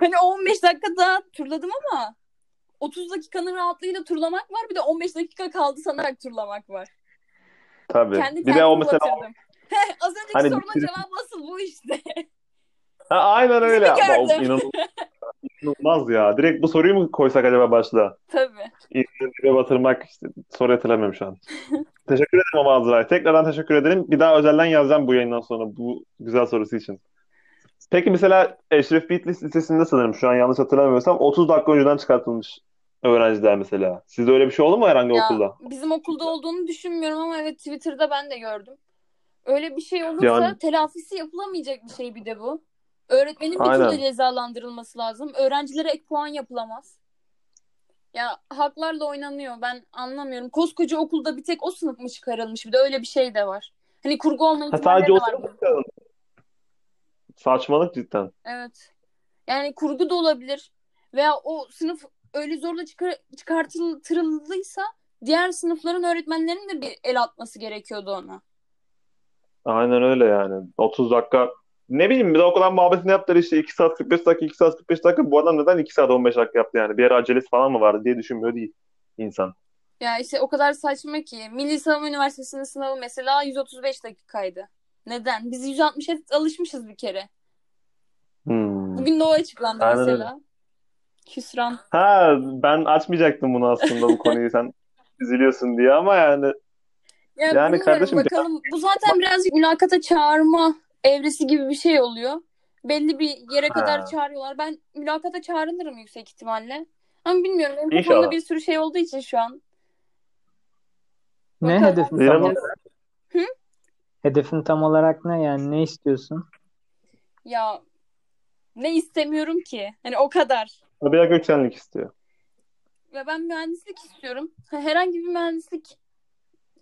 hani 15 dakika daha turladım ama 30 dakikanın rahatlığıyla turlamak var. Bir de 15 dakika kaldı sanarak turlamak var. Tabii. Kendi bir de o mesela. Az önceki Hani sorunun bir- cevabı asıl bu işte. Ha, aynen öyle. Ama o inanılmaz, inanılmaz ya. Direkt bu soruyu mu koysak acaba başla? Tabii. İnsanı batırmak işte soru hatırlamıyorum şu an. teşekkür ederim ama Azrail. Tekrardan teşekkür ederim. Bir daha özelden yazacağım bu yayından sonra bu güzel sorusu için. Peki mesela Eşref Bitlis Lisesi'nde sanırım şu an yanlış hatırlamıyorsam 30 dakika önceden çıkartılmış öğrenciler mesela. Sizde öyle bir şey oldu mu herhangi Ya okulda? bizim okulda olduğunu düşünmüyorum ama evet Twitter'da ben de gördüm. Öyle bir şey olursa Yani- telafisi yapılamayacak bir şey bir de bu. Öğretmenin bir türlü cezalandırılması lazım. Öğrencilere ek puan yapılamaz. Ya haklarla oynanıyor. Ben anlamıyorum. Koskoca okulda bir tek o sınıf mı çıkarılmış? Bir de öyle bir şey de var. Hani kurgu olma Ha, sadece de var. Saçmalık cidden. Evet. Yani kurgu da olabilir. Veya o sınıf öyle zorla çıkar çıkartıldıysa diğer sınıfların öğretmenlerinin de bir el atması gerekiyordu ona. Aynen öyle yani. 30 dakika ne bileyim bir de o kadar muhabbetini yaptılar işte 2 saat 45 dakika 2 saat 45 dakika bu adam neden 2 saat 15 dakika yaptı yani bir ara acelesi falan mı vardı diye düşünmüyor değil insan. Ya işte o kadar saçma ki. Milli Savunma Üniversitesi'nin sınavı mesela 135 dakikaydı. Neden? Biz 160'a alışmışız bir kere. Hmm. Bugün de o açıklandı Aynen mesela. Hüsran. Ha ben açmayacaktım bunu aslında bu konuyu sen üzülüyorsun diye ama yani Ya Yani kardeşim- bakalım. Bu zaten birazcık mülakata çağırma evresi gibi bir şey oluyor. Belli bir yere kadar Ha. çağırıyorlar. Ben mülakata çağrılırım yüksek ihtimalle. Ama bilmiyorum. Benim İnşallah. kafamda bir sürü şey olduğu için şu an. Ne Bakalım. hedefin tam olarak? Hı? Hedefin tam olarak ne yani ne istiyorsun? Ya ne istemiyorum ki? Hani o kadar. Sabiha Gökçenlik istiyor. Ya ben mühendislik istiyorum. Ha, Herhangi bir mühendislik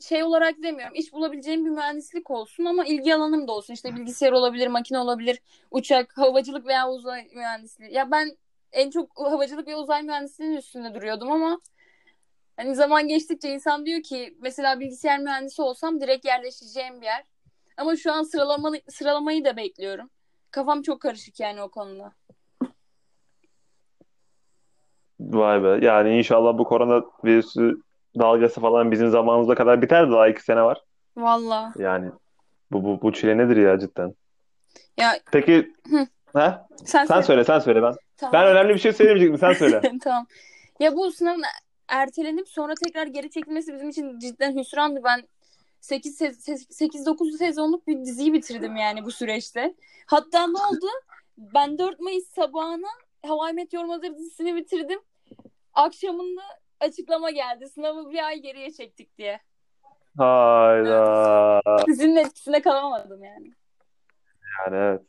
şey olarak demiyorum. İş bulabileceğim bir mühendislik olsun ama ilgi alanım da olsun. İşte bilgisayar olabilir, makine olabilir, uçak, havacılık veya uzay mühendisliği. Ya ben en çok havacılık ve uzay mühendisliğinin üstünde duruyordum ama hani zaman geçtikçe insan diyor ki mesela bilgisayar mühendisi olsam direkt yerleşeceğim bir yer. Ama şu an sıralama, sıralamayı da bekliyorum. Kafam çok karışık yani o konuda. Vay be. Yani inşallah bu korona virüsü dalgası falan bizim zamanımıza kadar biter de daha iki sene var. Valla. Yani bu bu bu çile nedir ya cidden? Ya Peki Hı. ha? sen, Sen söyle sen söyle ben. Tamam. Ben önemli bir şey söylemeyecektim sen söyle. tamam. Ya bu sınavın ertelenip sonra tekrar geri çekilmesi bizim için cidden hüsrandı. Ben 8 8 9 sezonluk bir diziyi bitirdim yani bu süreçte. Hatta ne oldu? Ben 4 Mayıs sabahına Hawaii Meteor Mother dizisini bitirdim. Akşamında açıklama geldi. Sınavı bir ay geriye çektik diye. Hayda. Dizinin etkisine kalamadım yani. Yani evet.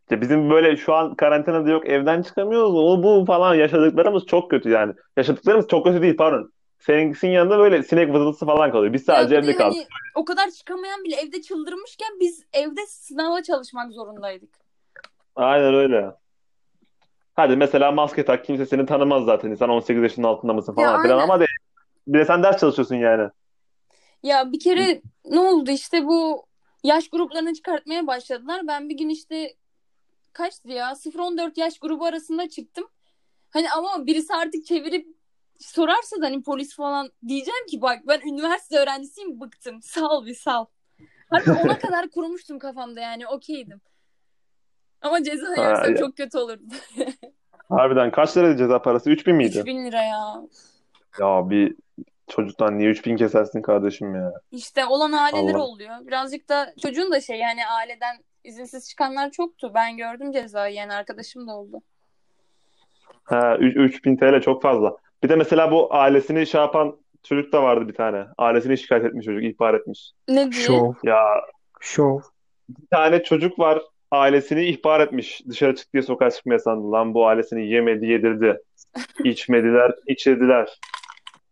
İşte bizim böyle şu an karantinada yok evden çıkamıyoruz. O bu falan yaşadıklarımız çok kötü yani. Yaşadıklarımız çok kötü değil pardon. Seninkisinin yanında böyle sinek vızıltısı falan kalıyor. Biz sadece evde kaldık. hani o kadar çıkamayan bile evde çıldırmışken biz evde sınava çalışmak zorundaydık. Aynen öyle. Hadi mesela maske tak kimse seni tanımaz zaten. Sen 18 yaşının altında mısın Ya falan filan aynen. ama de, bir de sen ders çalışıyorsun yani. Ya bir kere ne oldu işte bu yaş gruplarını çıkartmaya başladılar. Ben bir gün işte kaçtı ya 0-14 yaş grubu arasında çıktım. Hani ama birisi artık çevirip sorarsa da hani polis falan diyeceğim ki bak ben üniversite öğrencisiyim bıktım. Sal bir sal. Harbi ona kadar kurmuştum kafamda yani okeydim. Ama ceza Ha, yersem ya. çok kötü olurdu. Harbiden kaç liraydı ceza parası? 3000 miydi? 3000 lira ya. Ya bir çocuktan niye 3000 kesersin kardeşim ya? İşte olan aileler Allah. oluyor. Birazcık da çocuğun da şey yani aileden izinsiz çıkanlar çoktu. Ben gördüm cezayı yani arkadaşım da oldu. Ha, 3 3000 TL çok fazla. Bir de mesela bu ailesini şey yapan çocuk da vardı bir tane. Ailesini şikayet etmiş çocuk, ihbar etmiş. Ne diye? Şov. Ya Şov. bir tane çocuk var ailesini ihbar etmiş. Dışarı çık diye sokağa çıkmaya sandı. Lan bu ailesini yemedi, yedirdi. İçmediler, içirdiler.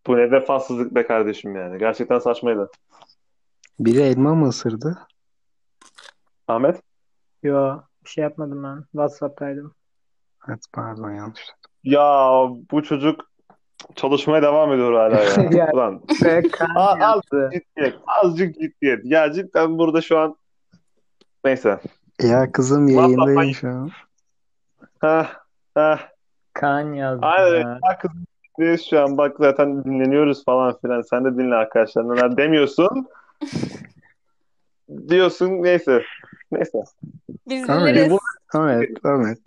Bu ne vefasızlık be kardeşim yani. Gerçekten saçmaydı. Biri elma mı ısırdı? Ahmet? Yo Bir şey yapmadım ben. WhatsApp'taydım. Evet pardon yanlış. Ya bu çocuk çalışmaya devam ediyor hala ya. Ya. Ulan Ve Kaan az, az yazdı. ciddiyet, azıcık ciddiyet. Ya cidden burada şu an neyse. Ya kızım yayındayım şu an. Heh, heh. Kaan yazdı. Aynen. ya. Bak kızım dinliyoruz şu an. Bak zaten dinleniyoruz falan filan. Sen de dinle arkadaşlar. Neler demiyorsun. Diyorsun neyse. Neyse. Biz Tamam, biliriz. bu- Ahmet, Ahmet.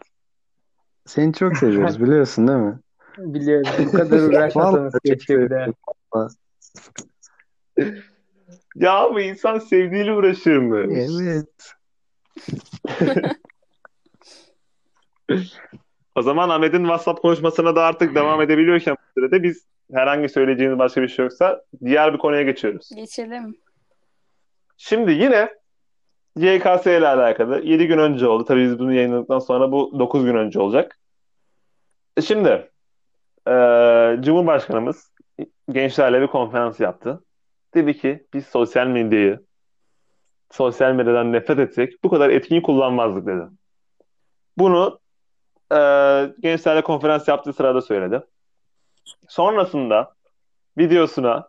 Seni çok seviyoruz biliyorsun değil mi? Biliyorum. Bu kadar uğraşmasanız Vallahi çok keşke bir de. Ya bu insan sevdiğiyle uğraşır mı? Evet. O zaman Ahmet'in WhatsApp konuşmasına da artık devam edebiliyorken bu sürede biz herhangi söyleyeceğiniz başka bir şey yoksa diğer bir konuya geçiyoruz. Geçelim. Şimdi yine YKS ile alakalı 7 gün önce oldu. Tabii biz bunu yayınladıktan sonra bu 9 gün önce olacak. E Şimdi e, Cumhurbaşkanımız gençlerle bir konferans yaptı. Dedi ki biz sosyal medyayı sosyal medyadan nefret etsek bu kadar etkin kullanmazdık dedi. Bunu e, gençlerle konferans yaptığı sırada söyledi. Sonrasında videosuna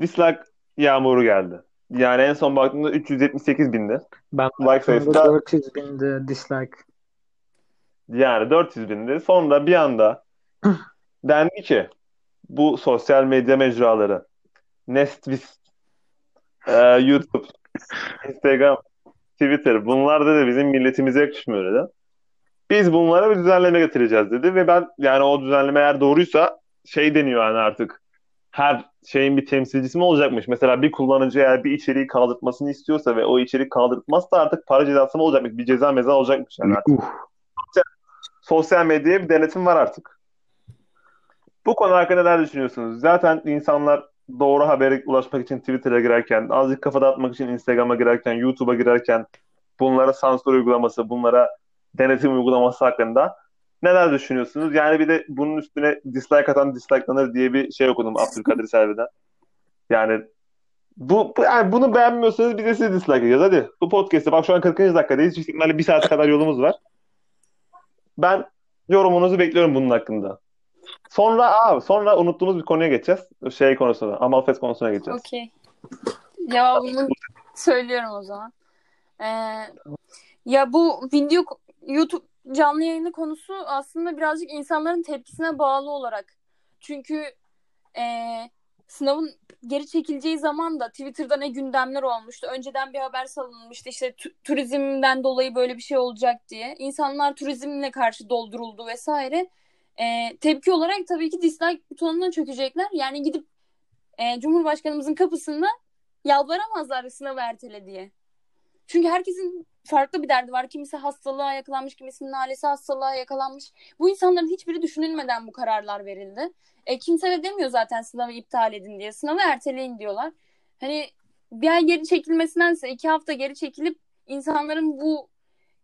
dislike yağmuru geldi. Yani en son baktığımda 378 bindi. Ben Like sayısı baktığımda da 400 bindi dislike. yani 400 bindi. Sonra bir anda dendi ki bu sosyal medya mecraları Nestvis, e, YouTube, Instagram, Twitter bunlar da bizim milletimize yakışmıyor dedi. Biz bunlara bir düzenleme getireceğiz dedi ve ben yani o düzenleme eğer doğruysa şey deniyor yani artık her şeyin bir temsilcisi mi olacakmış? Mesela bir kullanıcı eğer bir içeriği kaldırtmasını istiyorsa ve o içerik kaldırtmazsa artık para cezası mı olacakmış? Bir ceza meza olacakmış yani artık. Uh, Sosyal medyaya bir denetim var artık. Bu konu hakkında neler düşünüyorsunuz? Zaten insanlar doğru habere ulaşmak için Twitter'a girerken, azıcık kafa dağıtmak için Instagram'a girerken, YouTube'a girerken bunlara sansür uygulaması, bunlara denetim uygulaması hakkında neler düşünüyorsunuz? Yani bir de bunun üstüne dislike atan dislike'lanır diye bir şey okudum Abdülkadir Selvi'den. Yani bu, yani bunu beğenmiyorsanız biz de size dislike edeceğiz. Hadi bu podcast'te bak şu an 40. dakikadayız. İhtimalle bir saate kadar yolumuz var. Ben yorumunuzu bekliyorum bunun hakkında. Sonra abi sonra unuttuğumuz bir konuya geçeceğiz. Şey konusuna, Amalfest konusuna geçeceğiz. Okey. Cevabımı söylüyorum o zaman. Ee, ya bu video YouTube canlı yayını konusu aslında birazcık insanların tepkisine bağlı olarak. Çünkü ee, sınavın geri çekileceği zaman da Twitter'da ne gündemler olmuştu. Önceden bir haber salınmıştı işte tu- turizmden dolayı böyle bir şey olacak diye. İnsanlar turizmle karşı dolduruldu vesaire. Ee, tepki olarak tabii ki dislike butonuna çökecekler. Yani gidip e, Cumhurbaşkanımızın kapısında yalvaramazlar sınavı ertele diye. Çünkü herkesin farklı bir derdi var. Kimisi hastalığa yakalanmış, kimisinin ailesi hastalığa yakalanmış. Bu insanların hiçbiri düşünülmeden bu kararlar verildi. E, kimse de demiyor zaten sınavı iptal edin diye. Sınavı erteleyin diyorlar. Hani bir ay geri çekilmesindense iki hafta geri çekilip insanların bu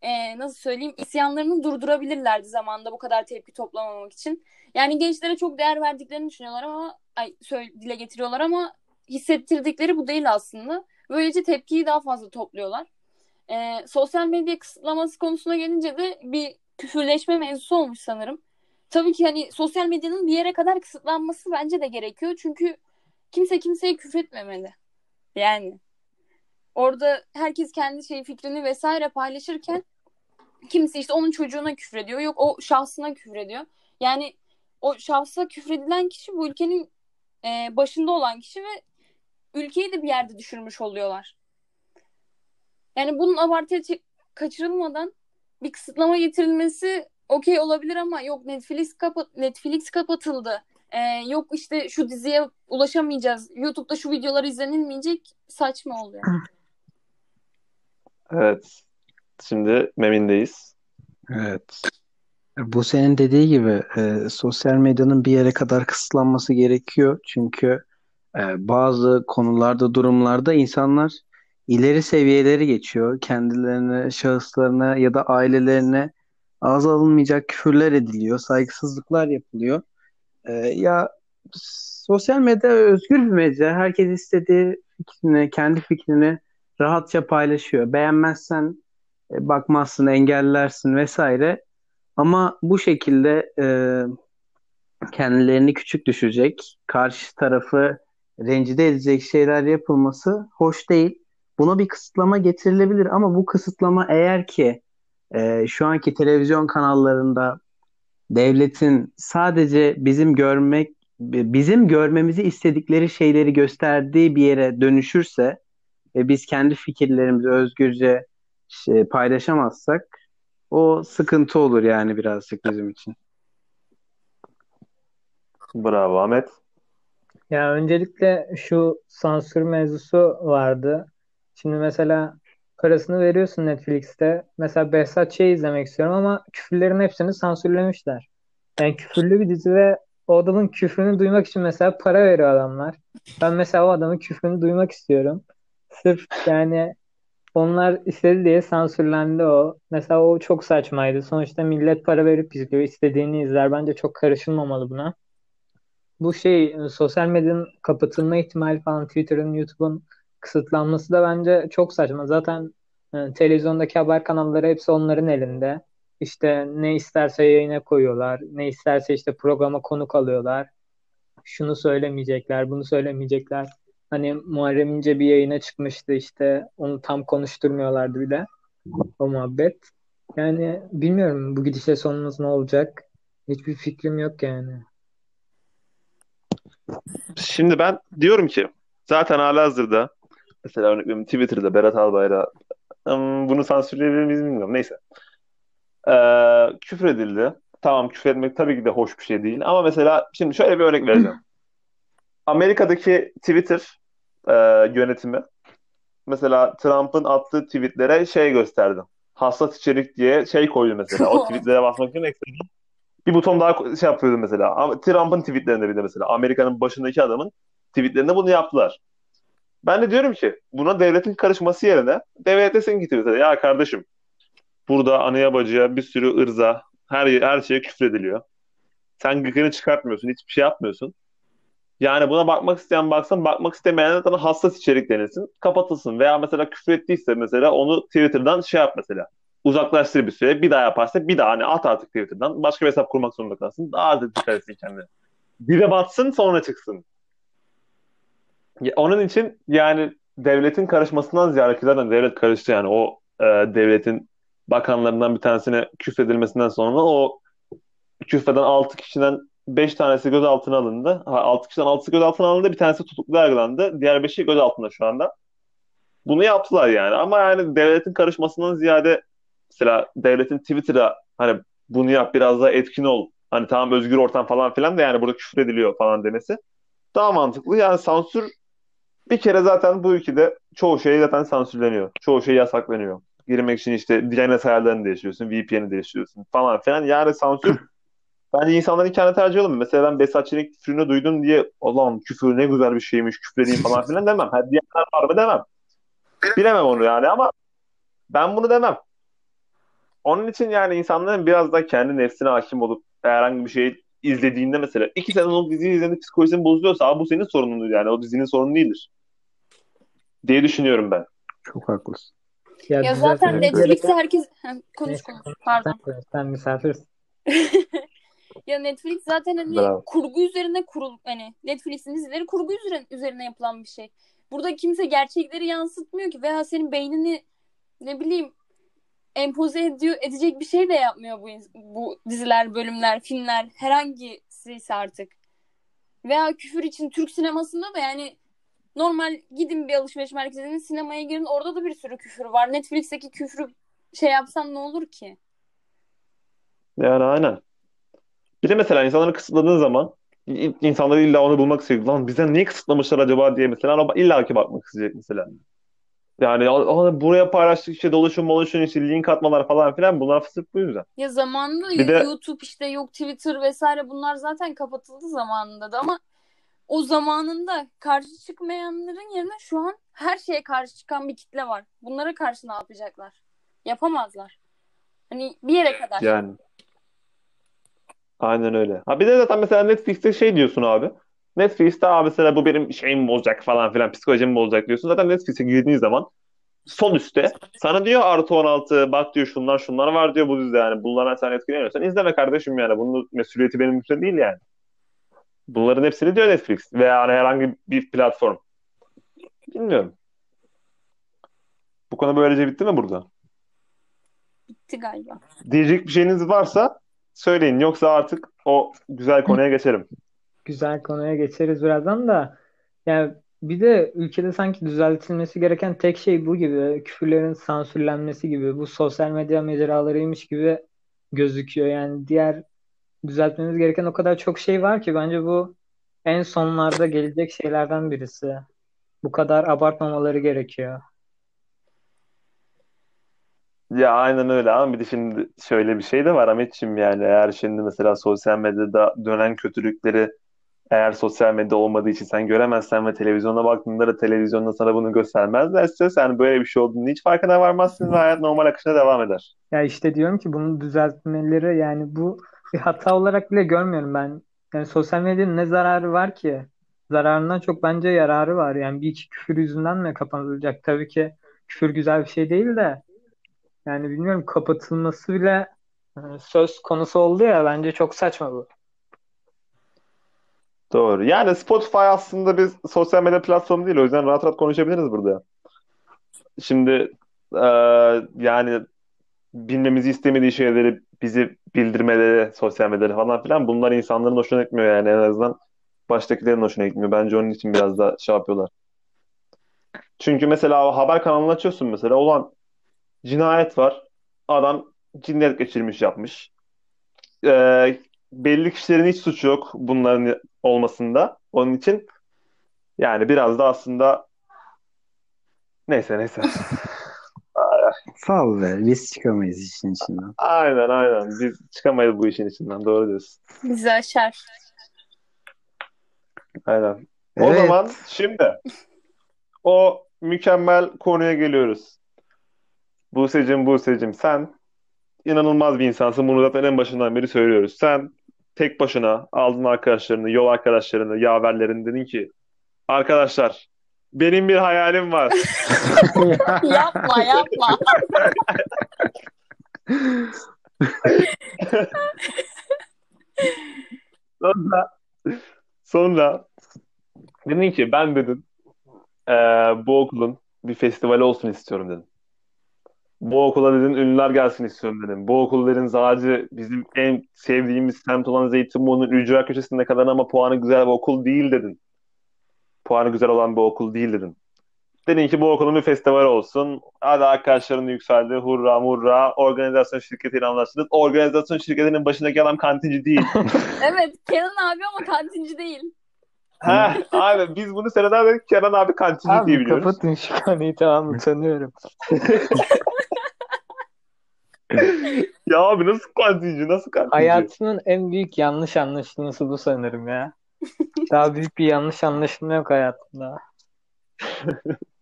e, nasıl söyleyeyim isyanlarını durdurabilirlerdi zamanda bu kadar tepki toplamamak için. Yani gençlere çok değer verdiklerini düşünüyorlar ama ay, söyle, dile getiriyorlar ama hissettirdikleri bu değil aslında. Böylece tepkiyi daha fazla topluyorlar. Ee, sosyal medya kısıtlaması konusuna gelince de bir küfürleşme mevzusu olmuş sanırım. Tabii ki hani sosyal medyanın bir yere kadar kısıtlanması bence de gerekiyor. Çünkü kimse kimseye küfretmemeli. Yani orada herkes kendi şey fikrini vesaire paylaşırken kimisi işte onun çocuğuna küfrediyor. Yok o şahsına küfrediyor. Yani o şahsa küfredilen kişi bu ülkenin e, başında olan kişi ve ülkeyi de bir yerde düşürmüş oluyorlar. Yani bunun abartıya kaçırılmadan bir kısıtlama getirilmesi okey olabilir ama yok Netflix kapat Netflix kapatıldı. Ee, yok işte şu diziye ulaşamayacağız. YouTube'da şu videolar izlenilmeyecek saçma oluyor. Evet. Şimdi Memin'deyiz. evet. Bu senin dediği gibi e, sosyal medyanın bir yere kadar kısıtlanması gerekiyor. Çünkü e, bazı konularda, durumlarda insanlar ileri seviyeleri geçiyor. Kendilerine, şahıslarına ya da ailelerine ağız alınmayacak küfürler ediliyor, saygısızlıklar yapılıyor. E, ya sosyal medya özgür bir medya. Herkes istediği fikrini, kendi fikrini rahatça paylaşıyor. Beğenmezsen bakmazsın, engellersin vesaire. Ama bu şekilde e, kendilerini küçük düşecek, karşı tarafı rencide edecek şeyler yapılması hoş değil. Buna bir kısıtlama getirilebilir ama bu kısıtlama eğer ki e, şu anki televizyon kanallarında devletin sadece bizim görmek bizim görmemizi istedikleri şeyleri gösterdiği bir yere dönüşürse ve biz kendi fikirlerimizi özgürce şey, paylaşamazsak o sıkıntı olur yani birazcık bizim için. Bravo Ahmet. Ya öncelikle şu sansür mevzusu vardı. Şimdi mesela parasını veriyorsun Netflix'te. Mesela Behzat Ç'yi izlemek istiyorum ama küfürlerin hepsini sansürlemişler. Yani küfürlü bir dizi ve o adamın küfrünü duymak için mesela para veriyor adamlar. Ben mesela o adamın küfrünü duymak istiyorum. Sırf yani onlar istedi diye sansürlendi o. Mesela o çok saçmaydı. Sonuçta millet para verip izliyor. istediğini izler. Bence çok karışılmamalı buna. Bu şey sosyal medyanın kapatılma ihtimali falan Twitter'ın, YouTube'un kısıtlanması da bence çok saçma. Zaten e, televizyondaki haber kanalları hepsi onların elinde. İşte ne isterse yayına koyuyorlar. Ne isterse işte programa konuk alıyorlar. Şunu söylemeyecekler, bunu söylemeyecekler. Hani Muharrem İnce bir yayına çıkmıştı işte. Onu tam konuşturmuyorlardı bile. O muhabbet. Yani bilmiyorum bu gidişe sonumuz ne olacak. Hiçbir fikrim yok yani. Şimdi ben diyorum ki zaten hala hazırda mesela örnek veriyorum Twitter'da Berat Albayrak bunu sansürleyebilir miyiz bilmiyorum. Neyse. Ee, küfür edildi. Tamam küfür etmek tabii ki de hoş bir şey değil. Ama mesela şimdi şöyle bir örnek vereceğim. Amerika'daki Twitter e, yönetimi mesela Trump'ın attığı tweetlere şey gösterdi. Hassas içerik diye şey koydu mesela. O tweetlere basmak için ekstra bir buton daha şey yapıyordu mesela. Trump'ın tweetlerinde bir de mesela Amerika'nın başındaki adamın tweetlerinde bunu yaptılar. Ben de diyorum ki buna devletin karışması yerine devlet desin ki Twitter'da ya kardeşim burada anaya bacıya bir sürü ırza her her şeye küfrediliyor. Sen gıkını çıkartmıyorsun, hiçbir şey yapmıyorsun. Yani buna bakmak isteyen baksın, bakmak istemeyen de hassas içerik denilsin, kapatılsın. Veya mesela küfür ettiyse mesela onu Twitter'dan şey yap mesela. Uzaklaştır bir süre. Bir daha yaparsa bir daha hani at artık Twitter'dan. Başka bir hesap kurmak zorunda kalsın. Daha az dikkat etsin kendine. Dibe batsın sonra çıksın. Ya, onun için yani devletin karışmasından ziyade ki zaten devlet karıştı yani o e, devletin bakanlarından bir tanesine küfredilmesinden sonra o küfreden 6 kişiden 5 tanesi gözaltına alındı. Ha, 6 kişiden 6'sı gözaltına alındı. Bir tanesi tutuklu yargılandı. Diğer 5'i gözaltında şu anda. Bunu yaptılar yani. Ama yani devletin karışmasından ziyade mesela devletin Twitter'a hani bunu yap biraz daha etkin ol. Hani tamam özgür ortam falan filan da yani burada küfür ediliyor falan demesi daha mantıklı. Yani sansür bir kere zaten bu ülkede çoğu şey zaten sansürleniyor. Çoğu şey yasaklanıyor. Girmek için işte DNS ayarlarını değiştiriyorsun, VPN'i değiştiriyorsun falan filan. Yani sansür bence insanların kendi tercih olur. Mesela ben Besat Çelik küfrünü duydum diye Allah'ım küfür ne güzel bir şeymiş, küfredeyim falan filan demem. Ha, diyenler var mı demem. Bilemem onu yani ama ben bunu demem. Onun için yani insanların biraz da kendi nefsine hakim olup herhangi bir şey izlediğinde mesela iki sene o diziyi izlediğinde psikolojinin bozuluyorsa bu senin sorunun yani o dizinin sorunu değildir. Diye düşünüyorum ben. Çok haklısın. Ya, ya zaten Netflix'te herkes konuş konuş. Pardon. Sen misafirsin. ya Netflix zaten hani Bravo. kurgu üzerine kurul hani Netflix'in dizileri kurgu üzerine, üzerine yapılan bir şey. Burada kimse gerçekleri yansıtmıyor ki veya senin beynini ne bileyim empoze ediyor edecek bir şey de yapmıyor bu bu diziler, bölümler, filmler herhangisi artık. Veya küfür için Türk sinemasında da yani normal gidin bir alışveriş merkezine sinemaya girin orada da bir sürü küfür var. Netflix'teki küfrü şey yapsan ne olur ki? Yani aynen. Bir de mesela insanları kısıtladığın zaman insanları illa onu bulmak istiyor. Lan bizden niye kısıtlamışlar acaba diye mesela illa ki bakmak isteyecek mesela. Yani buraya paylaştık işte dolaşım dolaşım işte link atmalar falan filan bunlar fısık bu yüzden. Ya zamanında bir de... YouTube işte yok Twitter vesaire bunlar zaten kapatıldı zamanında da ama o zamanında karşı çıkmayanların yerine şu an her şeye karşı çıkan bir kitle var. Bunlara karşı ne yapacaklar? Yapamazlar. Hani bir yere kadar. Yani. Aynen öyle. Ha bir de zaten mesela Netflix'te şey diyorsun abi. Netflix'te abi mesela bu benim şeyimi bozacak falan filan psikolojimi bozacak diyorsun. Zaten Netflix'e girdiğin zaman sol üstte. Sana diyor artı 16 bak diyor şunlar şunlar var diyor bu dizide yani. Bunlardan sen etkileniyorsan izleme kardeşim yani. Bunun mesuliyeti benim üstümde değil yani. Bunların hepsini diyor Netflix veya hani herhangi bir platform. Bilmiyorum. Bu konu böylece bitti mi burada? Bitti galiba. Diyecek bir şeyiniz varsa söyleyin. Yoksa artık o güzel konuya geçelim. Güzel konuya geçeriz birazdan da. Yani bir de ülkede sanki düzeltilmesi gereken tek şey bu gibi. Küfürlerin sansürlenmesi gibi. Bu sosyal medya mecralarıymış gibi gözüküyor. Yani diğer düzeltmemiz gereken o kadar çok şey var ki bence bu en sonlarda gelecek şeylerden birisi. Bu kadar abartmamaları gerekiyor. Ya aynen öyle ama bir de şimdi şöyle bir şey de var Ahmetciğim yani eğer şimdi mesela sosyal medyada dönen kötülükleri eğer sosyal medya olmadığı için sen göremezsen ve televizyona baktığında da televizyonda sana bunu göstermezlerse sen böyle bir şey olduğunu hiç farkına varmazsın ve hayat normal akışına devam eder. Ya işte diyorum ki bunu düzeltmeleri yani bu bir hata olarak bile görmüyorum ben. Yani sosyal medyanın ne zararı var ki? Zararından çok bence yararı var. Yani bir iki küfür yüzünden mi kapatılacak? Tabii ki küfür güzel bir şey değil de yani bilmiyorum kapatılması bile e, söz konusu oldu ya bence çok saçma bu. Doğru. Yani Spotify aslında bir sosyal medya platformu değil. O yüzden rahat rahat konuşabiliriz burada. Şimdi e, yani bilmemizi istemediği şeyleri bizi bildirmeleri, sosyal medyada falan filan bunlar insanların hoşuna gitmiyor yani en azından baştakilerin hoşuna gitmiyor. Bence onun için biraz da şey yapıyorlar. Çünkü mesela haber kanalını açıyorsun mesela olan cinayet var. Adam cinnet geçirmiş yapmış. Ee, belli kişilerin hiç suçu yok bunların olmasında. Onun için yani biraz da aslında neyse neyse. Sağ be. Biz çıkamayız işin içinden. Aynen aynen. Biz çıkamayız bu işin içinden. Doğru diyorsun. Bizi aşar. Aynen. O Evet. zaman şimdi o mükemmel konuya geliyoruz. Buse'cim Buse'cim sen inanılmaz bir insansın. Bunu zaten en başından beri söylüyoruz. Sen tek başına aldın arkadaşlarını, yol arkadaşlarını, yaverlerini dedin ki arkadaşlar benim bir hayalim var. yapma yapma. Sonra, sonra dedin ki ben dedin eee, bu okulun bir festivali olsun istiyorum dedim. Bu okula dedin ünlüler gelsin istiyorum dedim. Bu okul dedin sadece bizim en sevdiğimiz semt olan Zeytinburnu'nun ücra köşesinde kadar ama puanı güzel bir okul değil dedin. Puanı güzel olan bir okul değil dedin. Dedin ki bu okulun bir festivali olsun. Hadi arkadaşların yükseldi. Hurra murra. Organizasyon şirketiyle anlaştınız. Organizasyon şirketinin başındaki adam kantinci değil. Evet Kenan abi ama kantinci değil. Ha, abi biz bunu seneden beri Kenan abi kantinci diye Abi biliyoruz. kapatın şu konuyu tamam utanıyorum. Ya abi nasıl kantinci? Nasıl kantinci? Hayatımın en büyük yanlış anlaşılması bu sanırım ya. Daha büyük bir yanlış anlaşılma yok hayatımda.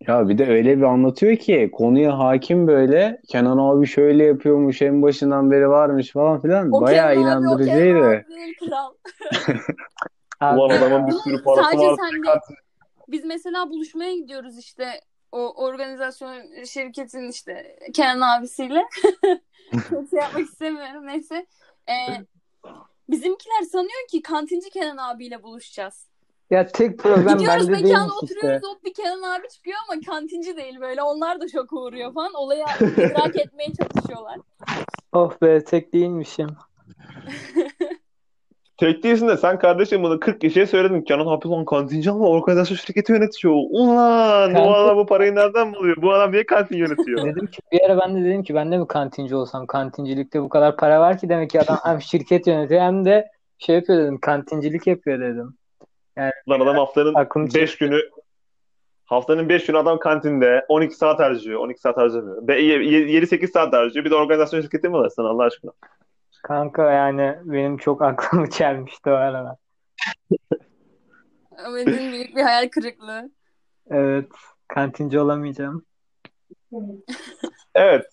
Ya bir de öyle bir anlatıyor ki konuya hakim böyle Kenan abi şöyle yapıyormuş en başından beri varmış falan filan. O Bayağı Kenan abi, o inandırıcıydı. Kenan abi kral. Abi, Ulan adamın bir sürü parası Sadece var. sende biz mesela buluşmaya gidiyoruz işte o organizasyon şirketin işte Kenan abisiyle. Çok şey yapmak istemiyorum neyse. Ee, bizimkiler sanıyor ki kantinci Kenan abiyle buluşacağız. ya tek problem Gidiyoruz bende değilmiş işte. oturuyoruz hop bir Kenan abi çıkıyor ama kantinci değil böyle. Onlar da şoka uğruyor falan. Olaya idrak etmeye çalışıyorlar. Oh be tek değilmişim. Tek değilsin de sen kardeşim bunu 40 kişiye söyledin. Kenan abi lan kantinci ama organizasyon şirketi yönetiyor. Ulan bu adam bu parayı nereden buluyor? Bu adam niye kantin yönetiyor? Dedim ki bir ara ben de dedim ki ben de mi kantinci olsam kantincilikte bu kadar para var ki demek ki adam hem şirket yönetiyor hem de şey yapıyor dedim kantincilik yapıyor dedim. Lan adam haftanın Aklım 5 günü haftanın 5 günü adam kantinde 12 saat harcıyor. 12 saat harcamıyor. 7-8 saat harcıyor. Bir de organizasyon şirketi mi var sana Allah aşkına? Kanka yani benim çok aklımı çelmişti o arada. Ahmet'in büyük bir hayal kırıklığı. Evet kantinci olamayacağım. Evet.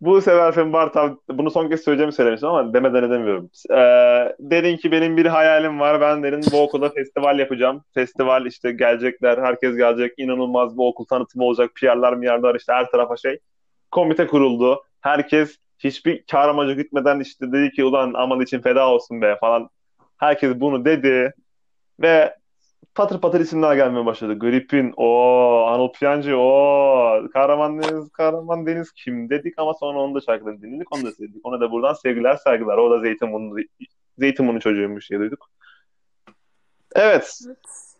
Bu sefer Fen Bartav bunu son kez söyleyeceğimi söylemiştim ama demeden edemiyorum. Ee, dedin ki benim bir hayalim var. Ben dedim bu okulda festival yapacağım. Festival işte gelecekler. Herkes gelecek. İnanılmaz bir okul tanıtımı olacak. PR'lar, MR'lar işte her tarafa şey. Komite kuruldu. Herkes hiçbir kar amacı gitmeden işte dedi ki ulan aman için feda olsun be falan. Herkes bunu dedi. Ve patır patır isimler gelmeye başladı. Gripin, o Anıl Piyancı, o Kahraman Deniz, Kahraman Deniz kim dedik ama sonra onu da şarkılarını dinledik, onu da sevdik. Ona da buradan sevgiler, saygılar. O da Zeytinburnu, Zeytinburnu çocuğuymuş diye duyduk. Evet.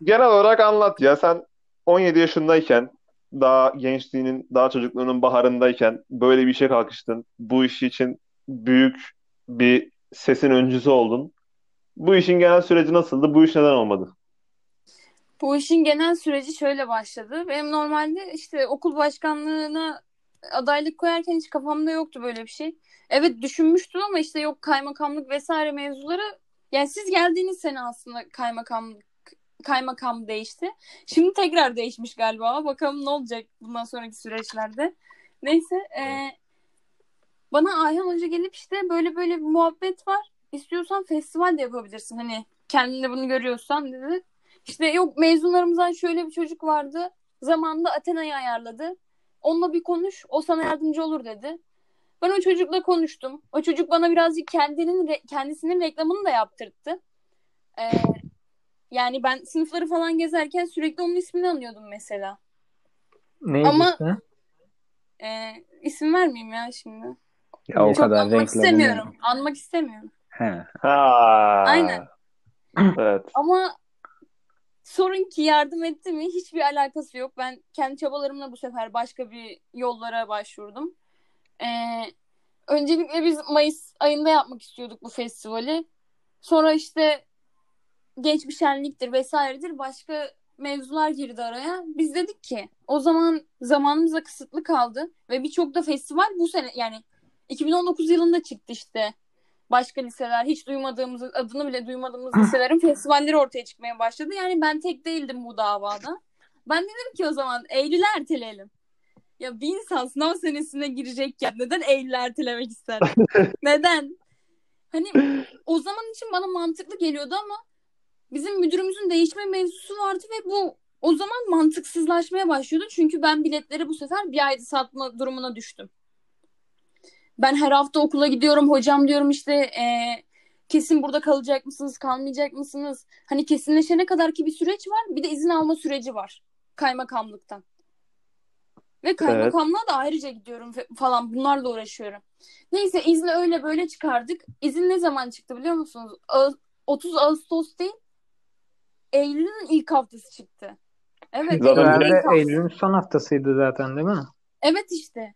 Genel olarak anlat ya. Sen 17 yaşındayken, daha gençliğinin, daha çocukluğunun baharındayken böyle bir işe kalkıştın. Bu iş için büyük bir sesin öncüsü oldun. Bu işin genel süreci nasıldı? Bu iş neden olmadı? Bu işin genel süreci şöyle başladı. Benim normalde işte okul başkanlığına adaylık koyarken hiç kafamda yoktu böyle bir şey. Evet düşünmüştüm ama işte yok kaymakamlık vesaire mevzuları. Yani siz geldiğiniz sene aslında kaymakamlık kaymakam değişti. Şimdi tekrar değişmiş galiba. Bakalım ne olacak bundan sonraki süreçlerde. Neyse. E, bana Ayhan Hoca gelip işte böyle böyle bir muhabbet var. İstiyorsan festival de yapabilirsin. Hani kendinde bunu görüyorsan dedi. İşte yok mezunlarımızdan şöyle bir çocuk vardı. Zamanında Athena'yı ayarladı. Onunla bir konuş. O sana yardımcı olur dedi. Ben o çocukla konuştum. O çocuk bana birazcık kendinin kendisinin reklamını da yaptırttı. Ee, yani ben sınıfları falan gezerken sürekli onun ismini anıyordum mesela. Neydi Ama ismi? e, isim vermeyeyim ya şimdi. Ya o Çok kadar anmak renklerini. istemiyorum. Anmak istemiyorum. He. Ha. Aynen. Evet. Ama sorun ki yardım etti mi hiçbir alakası yok. Ben kendi çabalarımla bu sefer başka bir yollara başvurdum. Ee, öncelikle biz Mayıs ayında yapmak istiyorduk bu festivali. Sonra işte genç bir şenliktir vesairedir başka mevzular girdi araya. Biz dedik ki o zaman zamanımız da kısıtlı kaldı ve birçok da festival bu sene yani 2019 yılında çıktı işte. Başka liseler hiç duymadığımız adını bile duymadığımız liselerin festivalleri ortaya çıkmaya başladı. Yani ben tek değildim bu davada. Ben dedim ki o zaman Eylül'e erteleyelim. Ya bir insan sınav senesine girecekken neden Eylül'e ertelemek ister? neden? Hani o zaman için bana mantıklı geliyordu ama bizim müdürümüzün değişme mevzusu vardı ve bu o zaman mantıksızlaşmaya başlıyordu. Çünkü ben biletleri bu sefer bir ayda satma durumuna düştüm. Ben her hafta okula gidiyorum. Hocam diyorum işte e, kesin burada kalacak mısınız, kalmayacak mısınız? Hani kesinleşene kadar ki bir süreç var. Bir de izin alma süreci var kaymakamlıktan. Ve kaymakamlığa da ayrıca gidiyorum falan bunlarla uğraşıyorum. Neyse izni öyle böyle çıkardık. İzin ne zaman çıktı biliyor musunuz? 30 Ağustos değil Eylül'ün ilk haftası çıktı. Evet. Zaten haftası. Eylül'ün son haftasıydı zaten değil mi? Evet işte.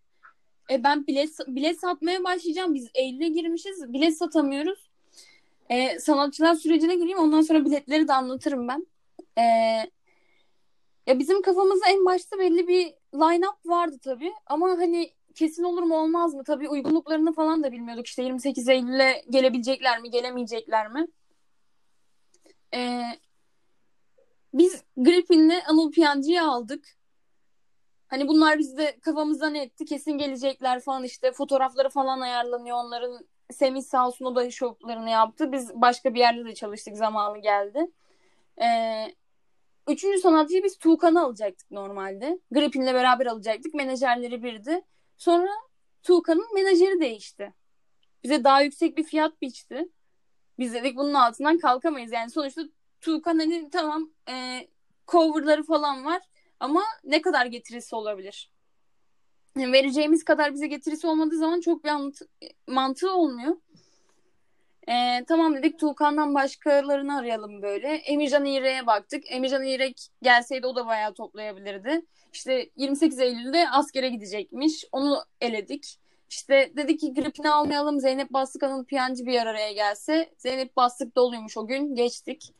E ben bilet bilet satmaya başlayacağım. Biz Eylül'e girmişiz. Bilet satamıyoruz. E, sanatçılar sürecine gireyim. Ondan sonra biletleri de anlatırım ben. E, ya bizim kafamızda en başta belli bir line-up vardı tabii. Ama hani kesin olur mu olmaz mı? Tabii uygunluklarını falan da bilmiyorduk. İşte 28 Eylül'e gelebilecekler mi, gelemeyecekler mi? E, biz Gripin'le Anıl Piyancı'yı aldık. Hani bunlar bizde kafamızda ne etti? Kesin gelecekler falan işte fotoğrafları falan ayarlanıyor onların. Semih sağ olsun o da şovlarını yaptı. Biz başka bir yerde de çalıştık zamanı geldi. Ee, üçüncü sanatçıyı biz Tuğkan'ı alacaktık normalde. Gripin'le beraber alacaktık. Menajerleri birdi. Sonra Tuğkan'ın menajeri değişti. Bize daha yüksek bir fiyat biçti. Biz dedik bunun altından kalkamayız. Yani sonuçta Tuğkan hani tamam e, coverları falan var ama ne kadar getirisi olabilir? Yani vereceğimiz kadar bize getirisi olmadığı zaman çok bir mantı- mantığı olmuyor. Ee, tamam dedik Tuğkan'dan başkalarını arayalım böyle. Emircan İğrek'e baktık. Emircan İğrek gelseydi o da bayağı toplayabilirdi. İşte 28 Eylül'de askere gidecekmiş. Onu eledik. İşte dedik ki gripini almayalım. Zeynep Bastıkan'ın piyancı bir araya gelse. Zeynep Bastık doluymuş o gün. Geçtik.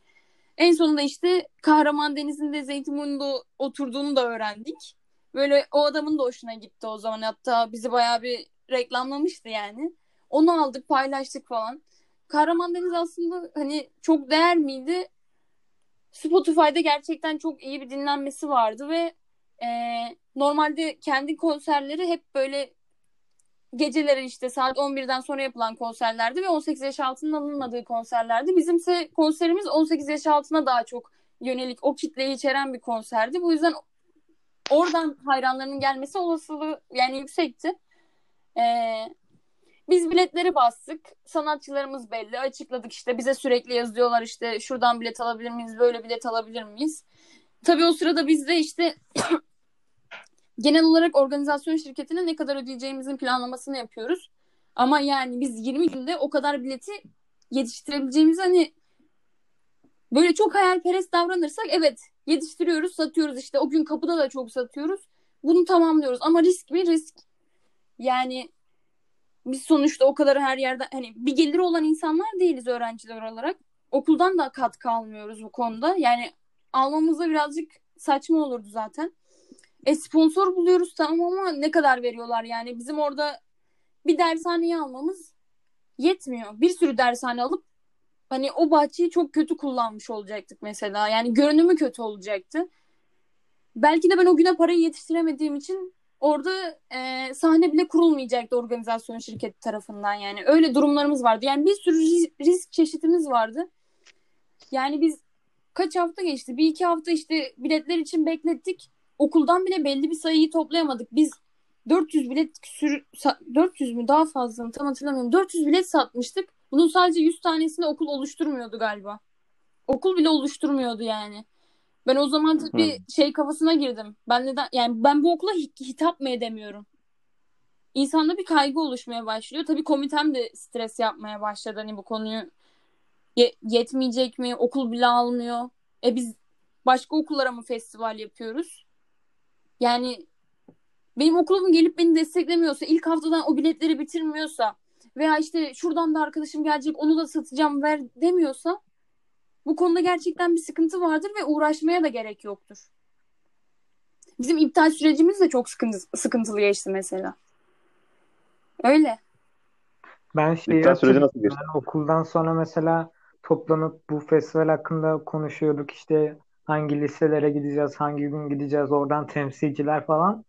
En sonunda işte Kahraman Deniz'in de Zeytinburnu'nda oturduğunu da öğrendik. Böyle o adamın da hoşuna gitti o zaman. Hatta bizi bayağı bir reklamlamıştı yani. Onu aldık paylaştık falan. Kahraman Deniz aslında hani çok değer miydi? Spotify'da gerçekten çok iyi bir dinlenmesi vardı ve e, normalde kendi konserleri hep böyle geceleri işte saat 11'den sonra yapılan konserlerdi ve 18 yaş altının alınmadığı konserlerdi. Bizimse konserimiz 18 yaş altına daha çok yönelik o kitleyi içeren bir konserdi. Bu yüzden oradan hayranlarının gelmesi olasılığı yani yüksekti. Ee, biz biletleri bastık. Sanatçılarımız belli. Açıkladık işte. Bize sürekli yazıyorlar işte şuradan bilet alabilir miyiz? Böyle bilet alabilir miyiz? Tabii o sırada biz de işte genel olarak organizasyon şirketine ne kadar ödeyeceğimizin planlamasını yapıyoruz. Ama yani biz 20 günde o kadar bileti yetiştirebileceğimiz hani böyle çok hayalperest davranırsak evet yetiştiriyoruz, satıyoruz işte. O gün kapıda da çok satıyoruz. Bunu tamamlıyoruz ama risk mi? Risk. Yani biz sonuçta o kadar her yerde hani bir geliri olan insanlar değiliz öğrenciler olarak. Okuldan da katkı almıyoruz bu konuda. Yani almamız da birazcık saçma olurdu zaten. E sponsor buluyoruz tamam ama ne kadar veriyorlar yani bizim orada bir dershaneyi almamız yetmiyor. Bir sürü dershane alıp hani o bahçeyi çok kötü kullanmış olacaktık mesela. Yani görünümü kötü olacaktı. Belki de ben o güne parayı yetiştiremediğim için orada e, sahne bile kurulmayacaktı organizasyon şirketi tarafından yani. Öyle durumlarımız vardı. Yani bir sürü risk çeşitimiz vardı. Yani biz kaç hafta geçti? Bir iki hafta işte biletler için beklettik. Okuldan bile belli bir sayıyı toplayamadık. Biz 400 bilet sür 400 mü daha fazla mı tam hatırlamıyorum. 400 bilet satmıştık. Bunun sadece 100 tanesini okul oluşturmuyordu galiba. Okul bile oluşturmuyordu yani. Ben o zaman tabii hmm. şey kafasına girdim. Ben neden yani ben bu okula hitap mı edemiyorum? İnsanda bir kaygı oluşmaya başlıyor. Tabii komitem de stres yapmaya başladı hani bu konuyu ye- yetmeyecek mi? Okul bile almıyor. E biz başka okullara mı festival yapıyoruz? Yani benim okulum gelip beni desteklemiyorsa, ilk haftadan o biletleri bitirmiyorsa veya işte şuradan da arkadaşım gelecek onu da satacağım ver demiyorsa bu konuda gerçekten bir sıkıntı vardır ve uğraşmaya da gerek yoktur. Bizim iptal sürecimiz de çok sıkıntı, sıkıntılı geçti mesela. Öyle. Ben şeyi iptal süreci nasıl geçti? okuldan sonra mesela toplanıp bu festival hakkında konuşuyorduk işte hangi liselere gideceğiz, hangi gün gideceğiz, oradan temsilciler falan.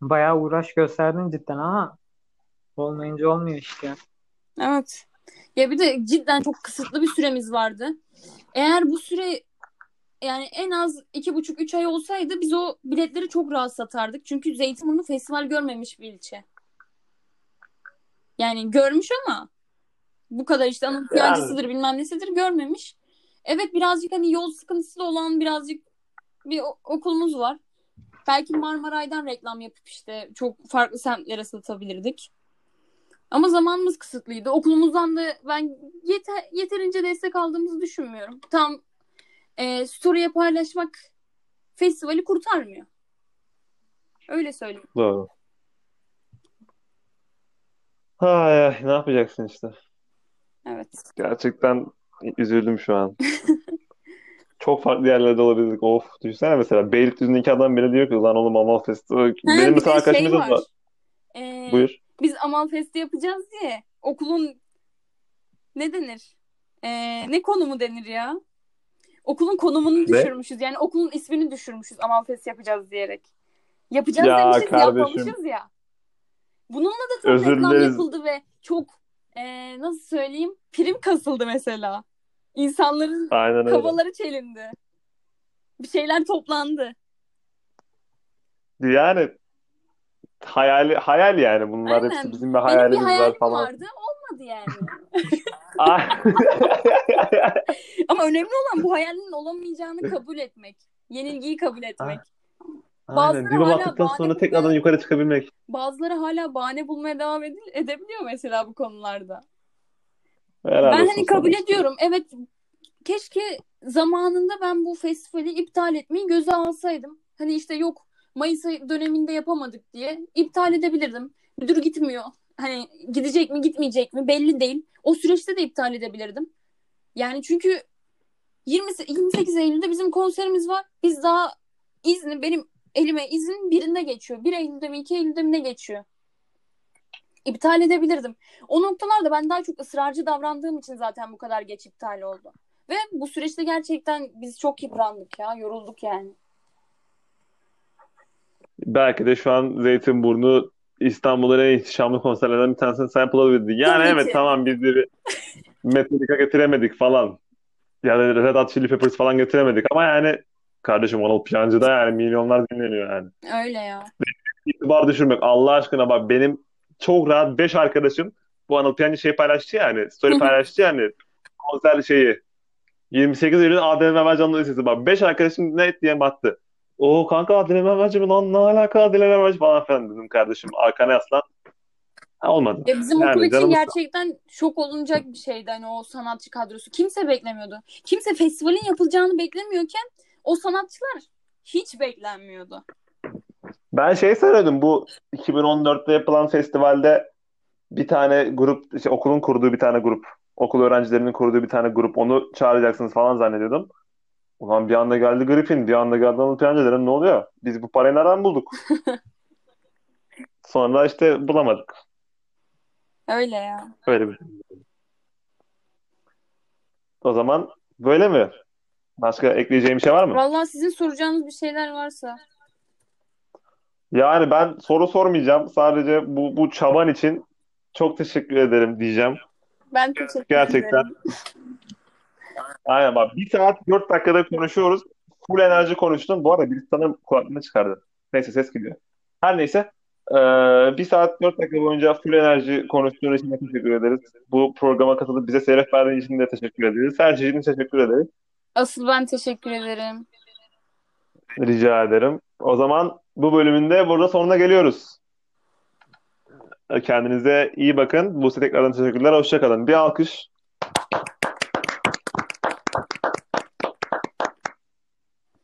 Bayağı uğraş gösterdin cidden ama olmayınca olmuyor işte. Evet. Ya bir de cidden çok kısıtlı bir süremiz vardı. Eğer bu süre yani en az iki buçuk üç ay olsaydı biz o biletleri çok rahat satardık. Çünkü Zeytinburnu festival görmemiş bir ilçe. Yani görmüş ama bu kadar işte anın yani. bilmem nesidir görmemiş. Evet birazcık hani yol sıkıntısı olan birazcık bir okulumuz var. Belki Marmaray'dan reklam yapıp işte çok farklı semtlere satabilirdik. Ama zamanımız kısıtlıydı. Okulumuzdan da ben yeter, yeterince destek aldığımızı düşünmüyorum. Tam e, story'e paylaşmak festivali kurtarmıyor. Öyle söyleyeyim. Doğru. Ay, ne yapacaksın işte. Evet. Gerçekten üzüldüm şu an. Çok farklı yerlerde olabilirdik. Of düşünsene mesela Beylikdüzü'ndeki adam bile diyor ki lan oğlum Amal Festi. Benim mesela arkadaşımız şey var. var. Ee, Buyur. Biz Amal Festi yapacağız diye okulun ne denir? Ee, ne konumu denir ya? Okulun konumunu ne? düşürmüşüz. Yani okulun ismini düşürmüşüz Amal Festi yapacağız diyerek. Yapacağız ya, demişiz kardeşim. yapmamışız ya. Bununla da çok Özür reklam dileriz. yapıldı ve çok e, nasıl söyleyeyim prim kasıldı mesela. İnsanların Aynen kafaları çelindi. Bir şeyler toplandı. Yani hayal hayal yani bunlar Aynen. hepsi bizim bir hayalimiz Benim bir var falan. vardı olmadı yani. Ama önemli olan bu hayalinin olamayacağını kabul etmek. Yenilgiyi kabul etmek. Aynen. Bir baktıktan sonra tekrardan yukarı çıkabilmek. Bazıları hala bahane bulmaya devam edil- edebiliyor mesela bu konularda. Herhalde ben hani kabul işte. ediyorum. Evet keşke zamanında ben bu festivali iptal etmeyi göze alsaydım. Hani işte yok Mayıs döneminde yapamadık diye iptal edebilirdim. Müdür gitmiyor. Hani gidecek mi gitmeyecek mi belli değil. O süreçte de iptal edebilirdim. Yani çünkü 20, 28 Eylül'de bizim konserimiz var. Biz daha izni benim elime izin birinde geçiyor. 1 Eylül'de mi 2 Eylül'de mi ne geçiyor? İptal edebilirdim. O noktalarda ben daha çok ısrarcı davrandığım için zaten bu kadar geç iptal oldu. Ve bu süreçte gerçekten biz çok yıprandık ya. Yorulduk yani. Belki de şu an Zeytinburnu İstanbul'un en ihtişamlı konserlerden bir tanesini sen yapılabildin. Yani Tabii evet ki. tamam biz bir Metallica getiremedik falan. Ya da Red Hot Chili Peppers falan getiremedik ama yani kardeşim Anıl Piyancı'da yani milyonlar dinleniyor yani. Öyle ya. İtibar düşürmek Allah aşkına bak benim çok rahat 5 arkadaşım bu Anıl Piyancı şey paylaştı yani story paylaştı yani konser şeyi 28 Eylül ADM Mercan'ın listesi bak 5 arkadaşım ne diye battı. O kanka Adile Mermancı mı lan ne alaka Adile Mermancı falan filan dedim kardeşim arkana yaslan. Ha, olmadı. Ya bizim Yani okul için canımız- gerçekten şok olunacak bir şeydi hani o sanatçı kadrosu. Kimse beklemiyordu. Kimse festivalin yapılacağını beklemiyorken o sanatçılar hiç beklenmiyordu. Ben şey söyledim bu 2014'te yapılan festivalde bir tane grup işte okulun kurduğu bir tane grup okul öğrencilerinin kurduğu bir tane grup onu çağıracaksınız falan zannediyordum. Ulan bir anda geldi Griffin bir anda geldi Anıl Piyancı dedim ne oluyor? Biz bu parayı nereden bulduk? Sonra işte bulamadık. Öyle ya. Öyle bir. O zaman böyle mi? Başka ekleyeceğim bir şey var mı? Vallahi sizin soracağınız bir şeyler varsa. Yani ben soru sormayacağım. Sadece bu, bu çaban için çok teşekkür ederim diyeceğim. Ben teşekkür Gerçekten. ederim. Aynen bak bir saat dört dakikada konuşuyoruz. Full enerji konuştum. Bu arada birisi sana kulaklığını çıkardı. Neyse ses gidiyor. Her neyse. Ee, bir saat dört dakika boyunca full enerji konuştuğun için de teşekkür ederiz. Bu programa katılıp bize seyret verdiğin için de teşekkür ederiz. Her şey için teşekkür ederiz. Asıl ben teşekkür ederim. Rica ederim. O zaman bu bölümün de burada sonuna geliyoruz. Kendinize iyi bakın. Bu tekrardan teşekkürler. Hoşça kalın. Bir alkış.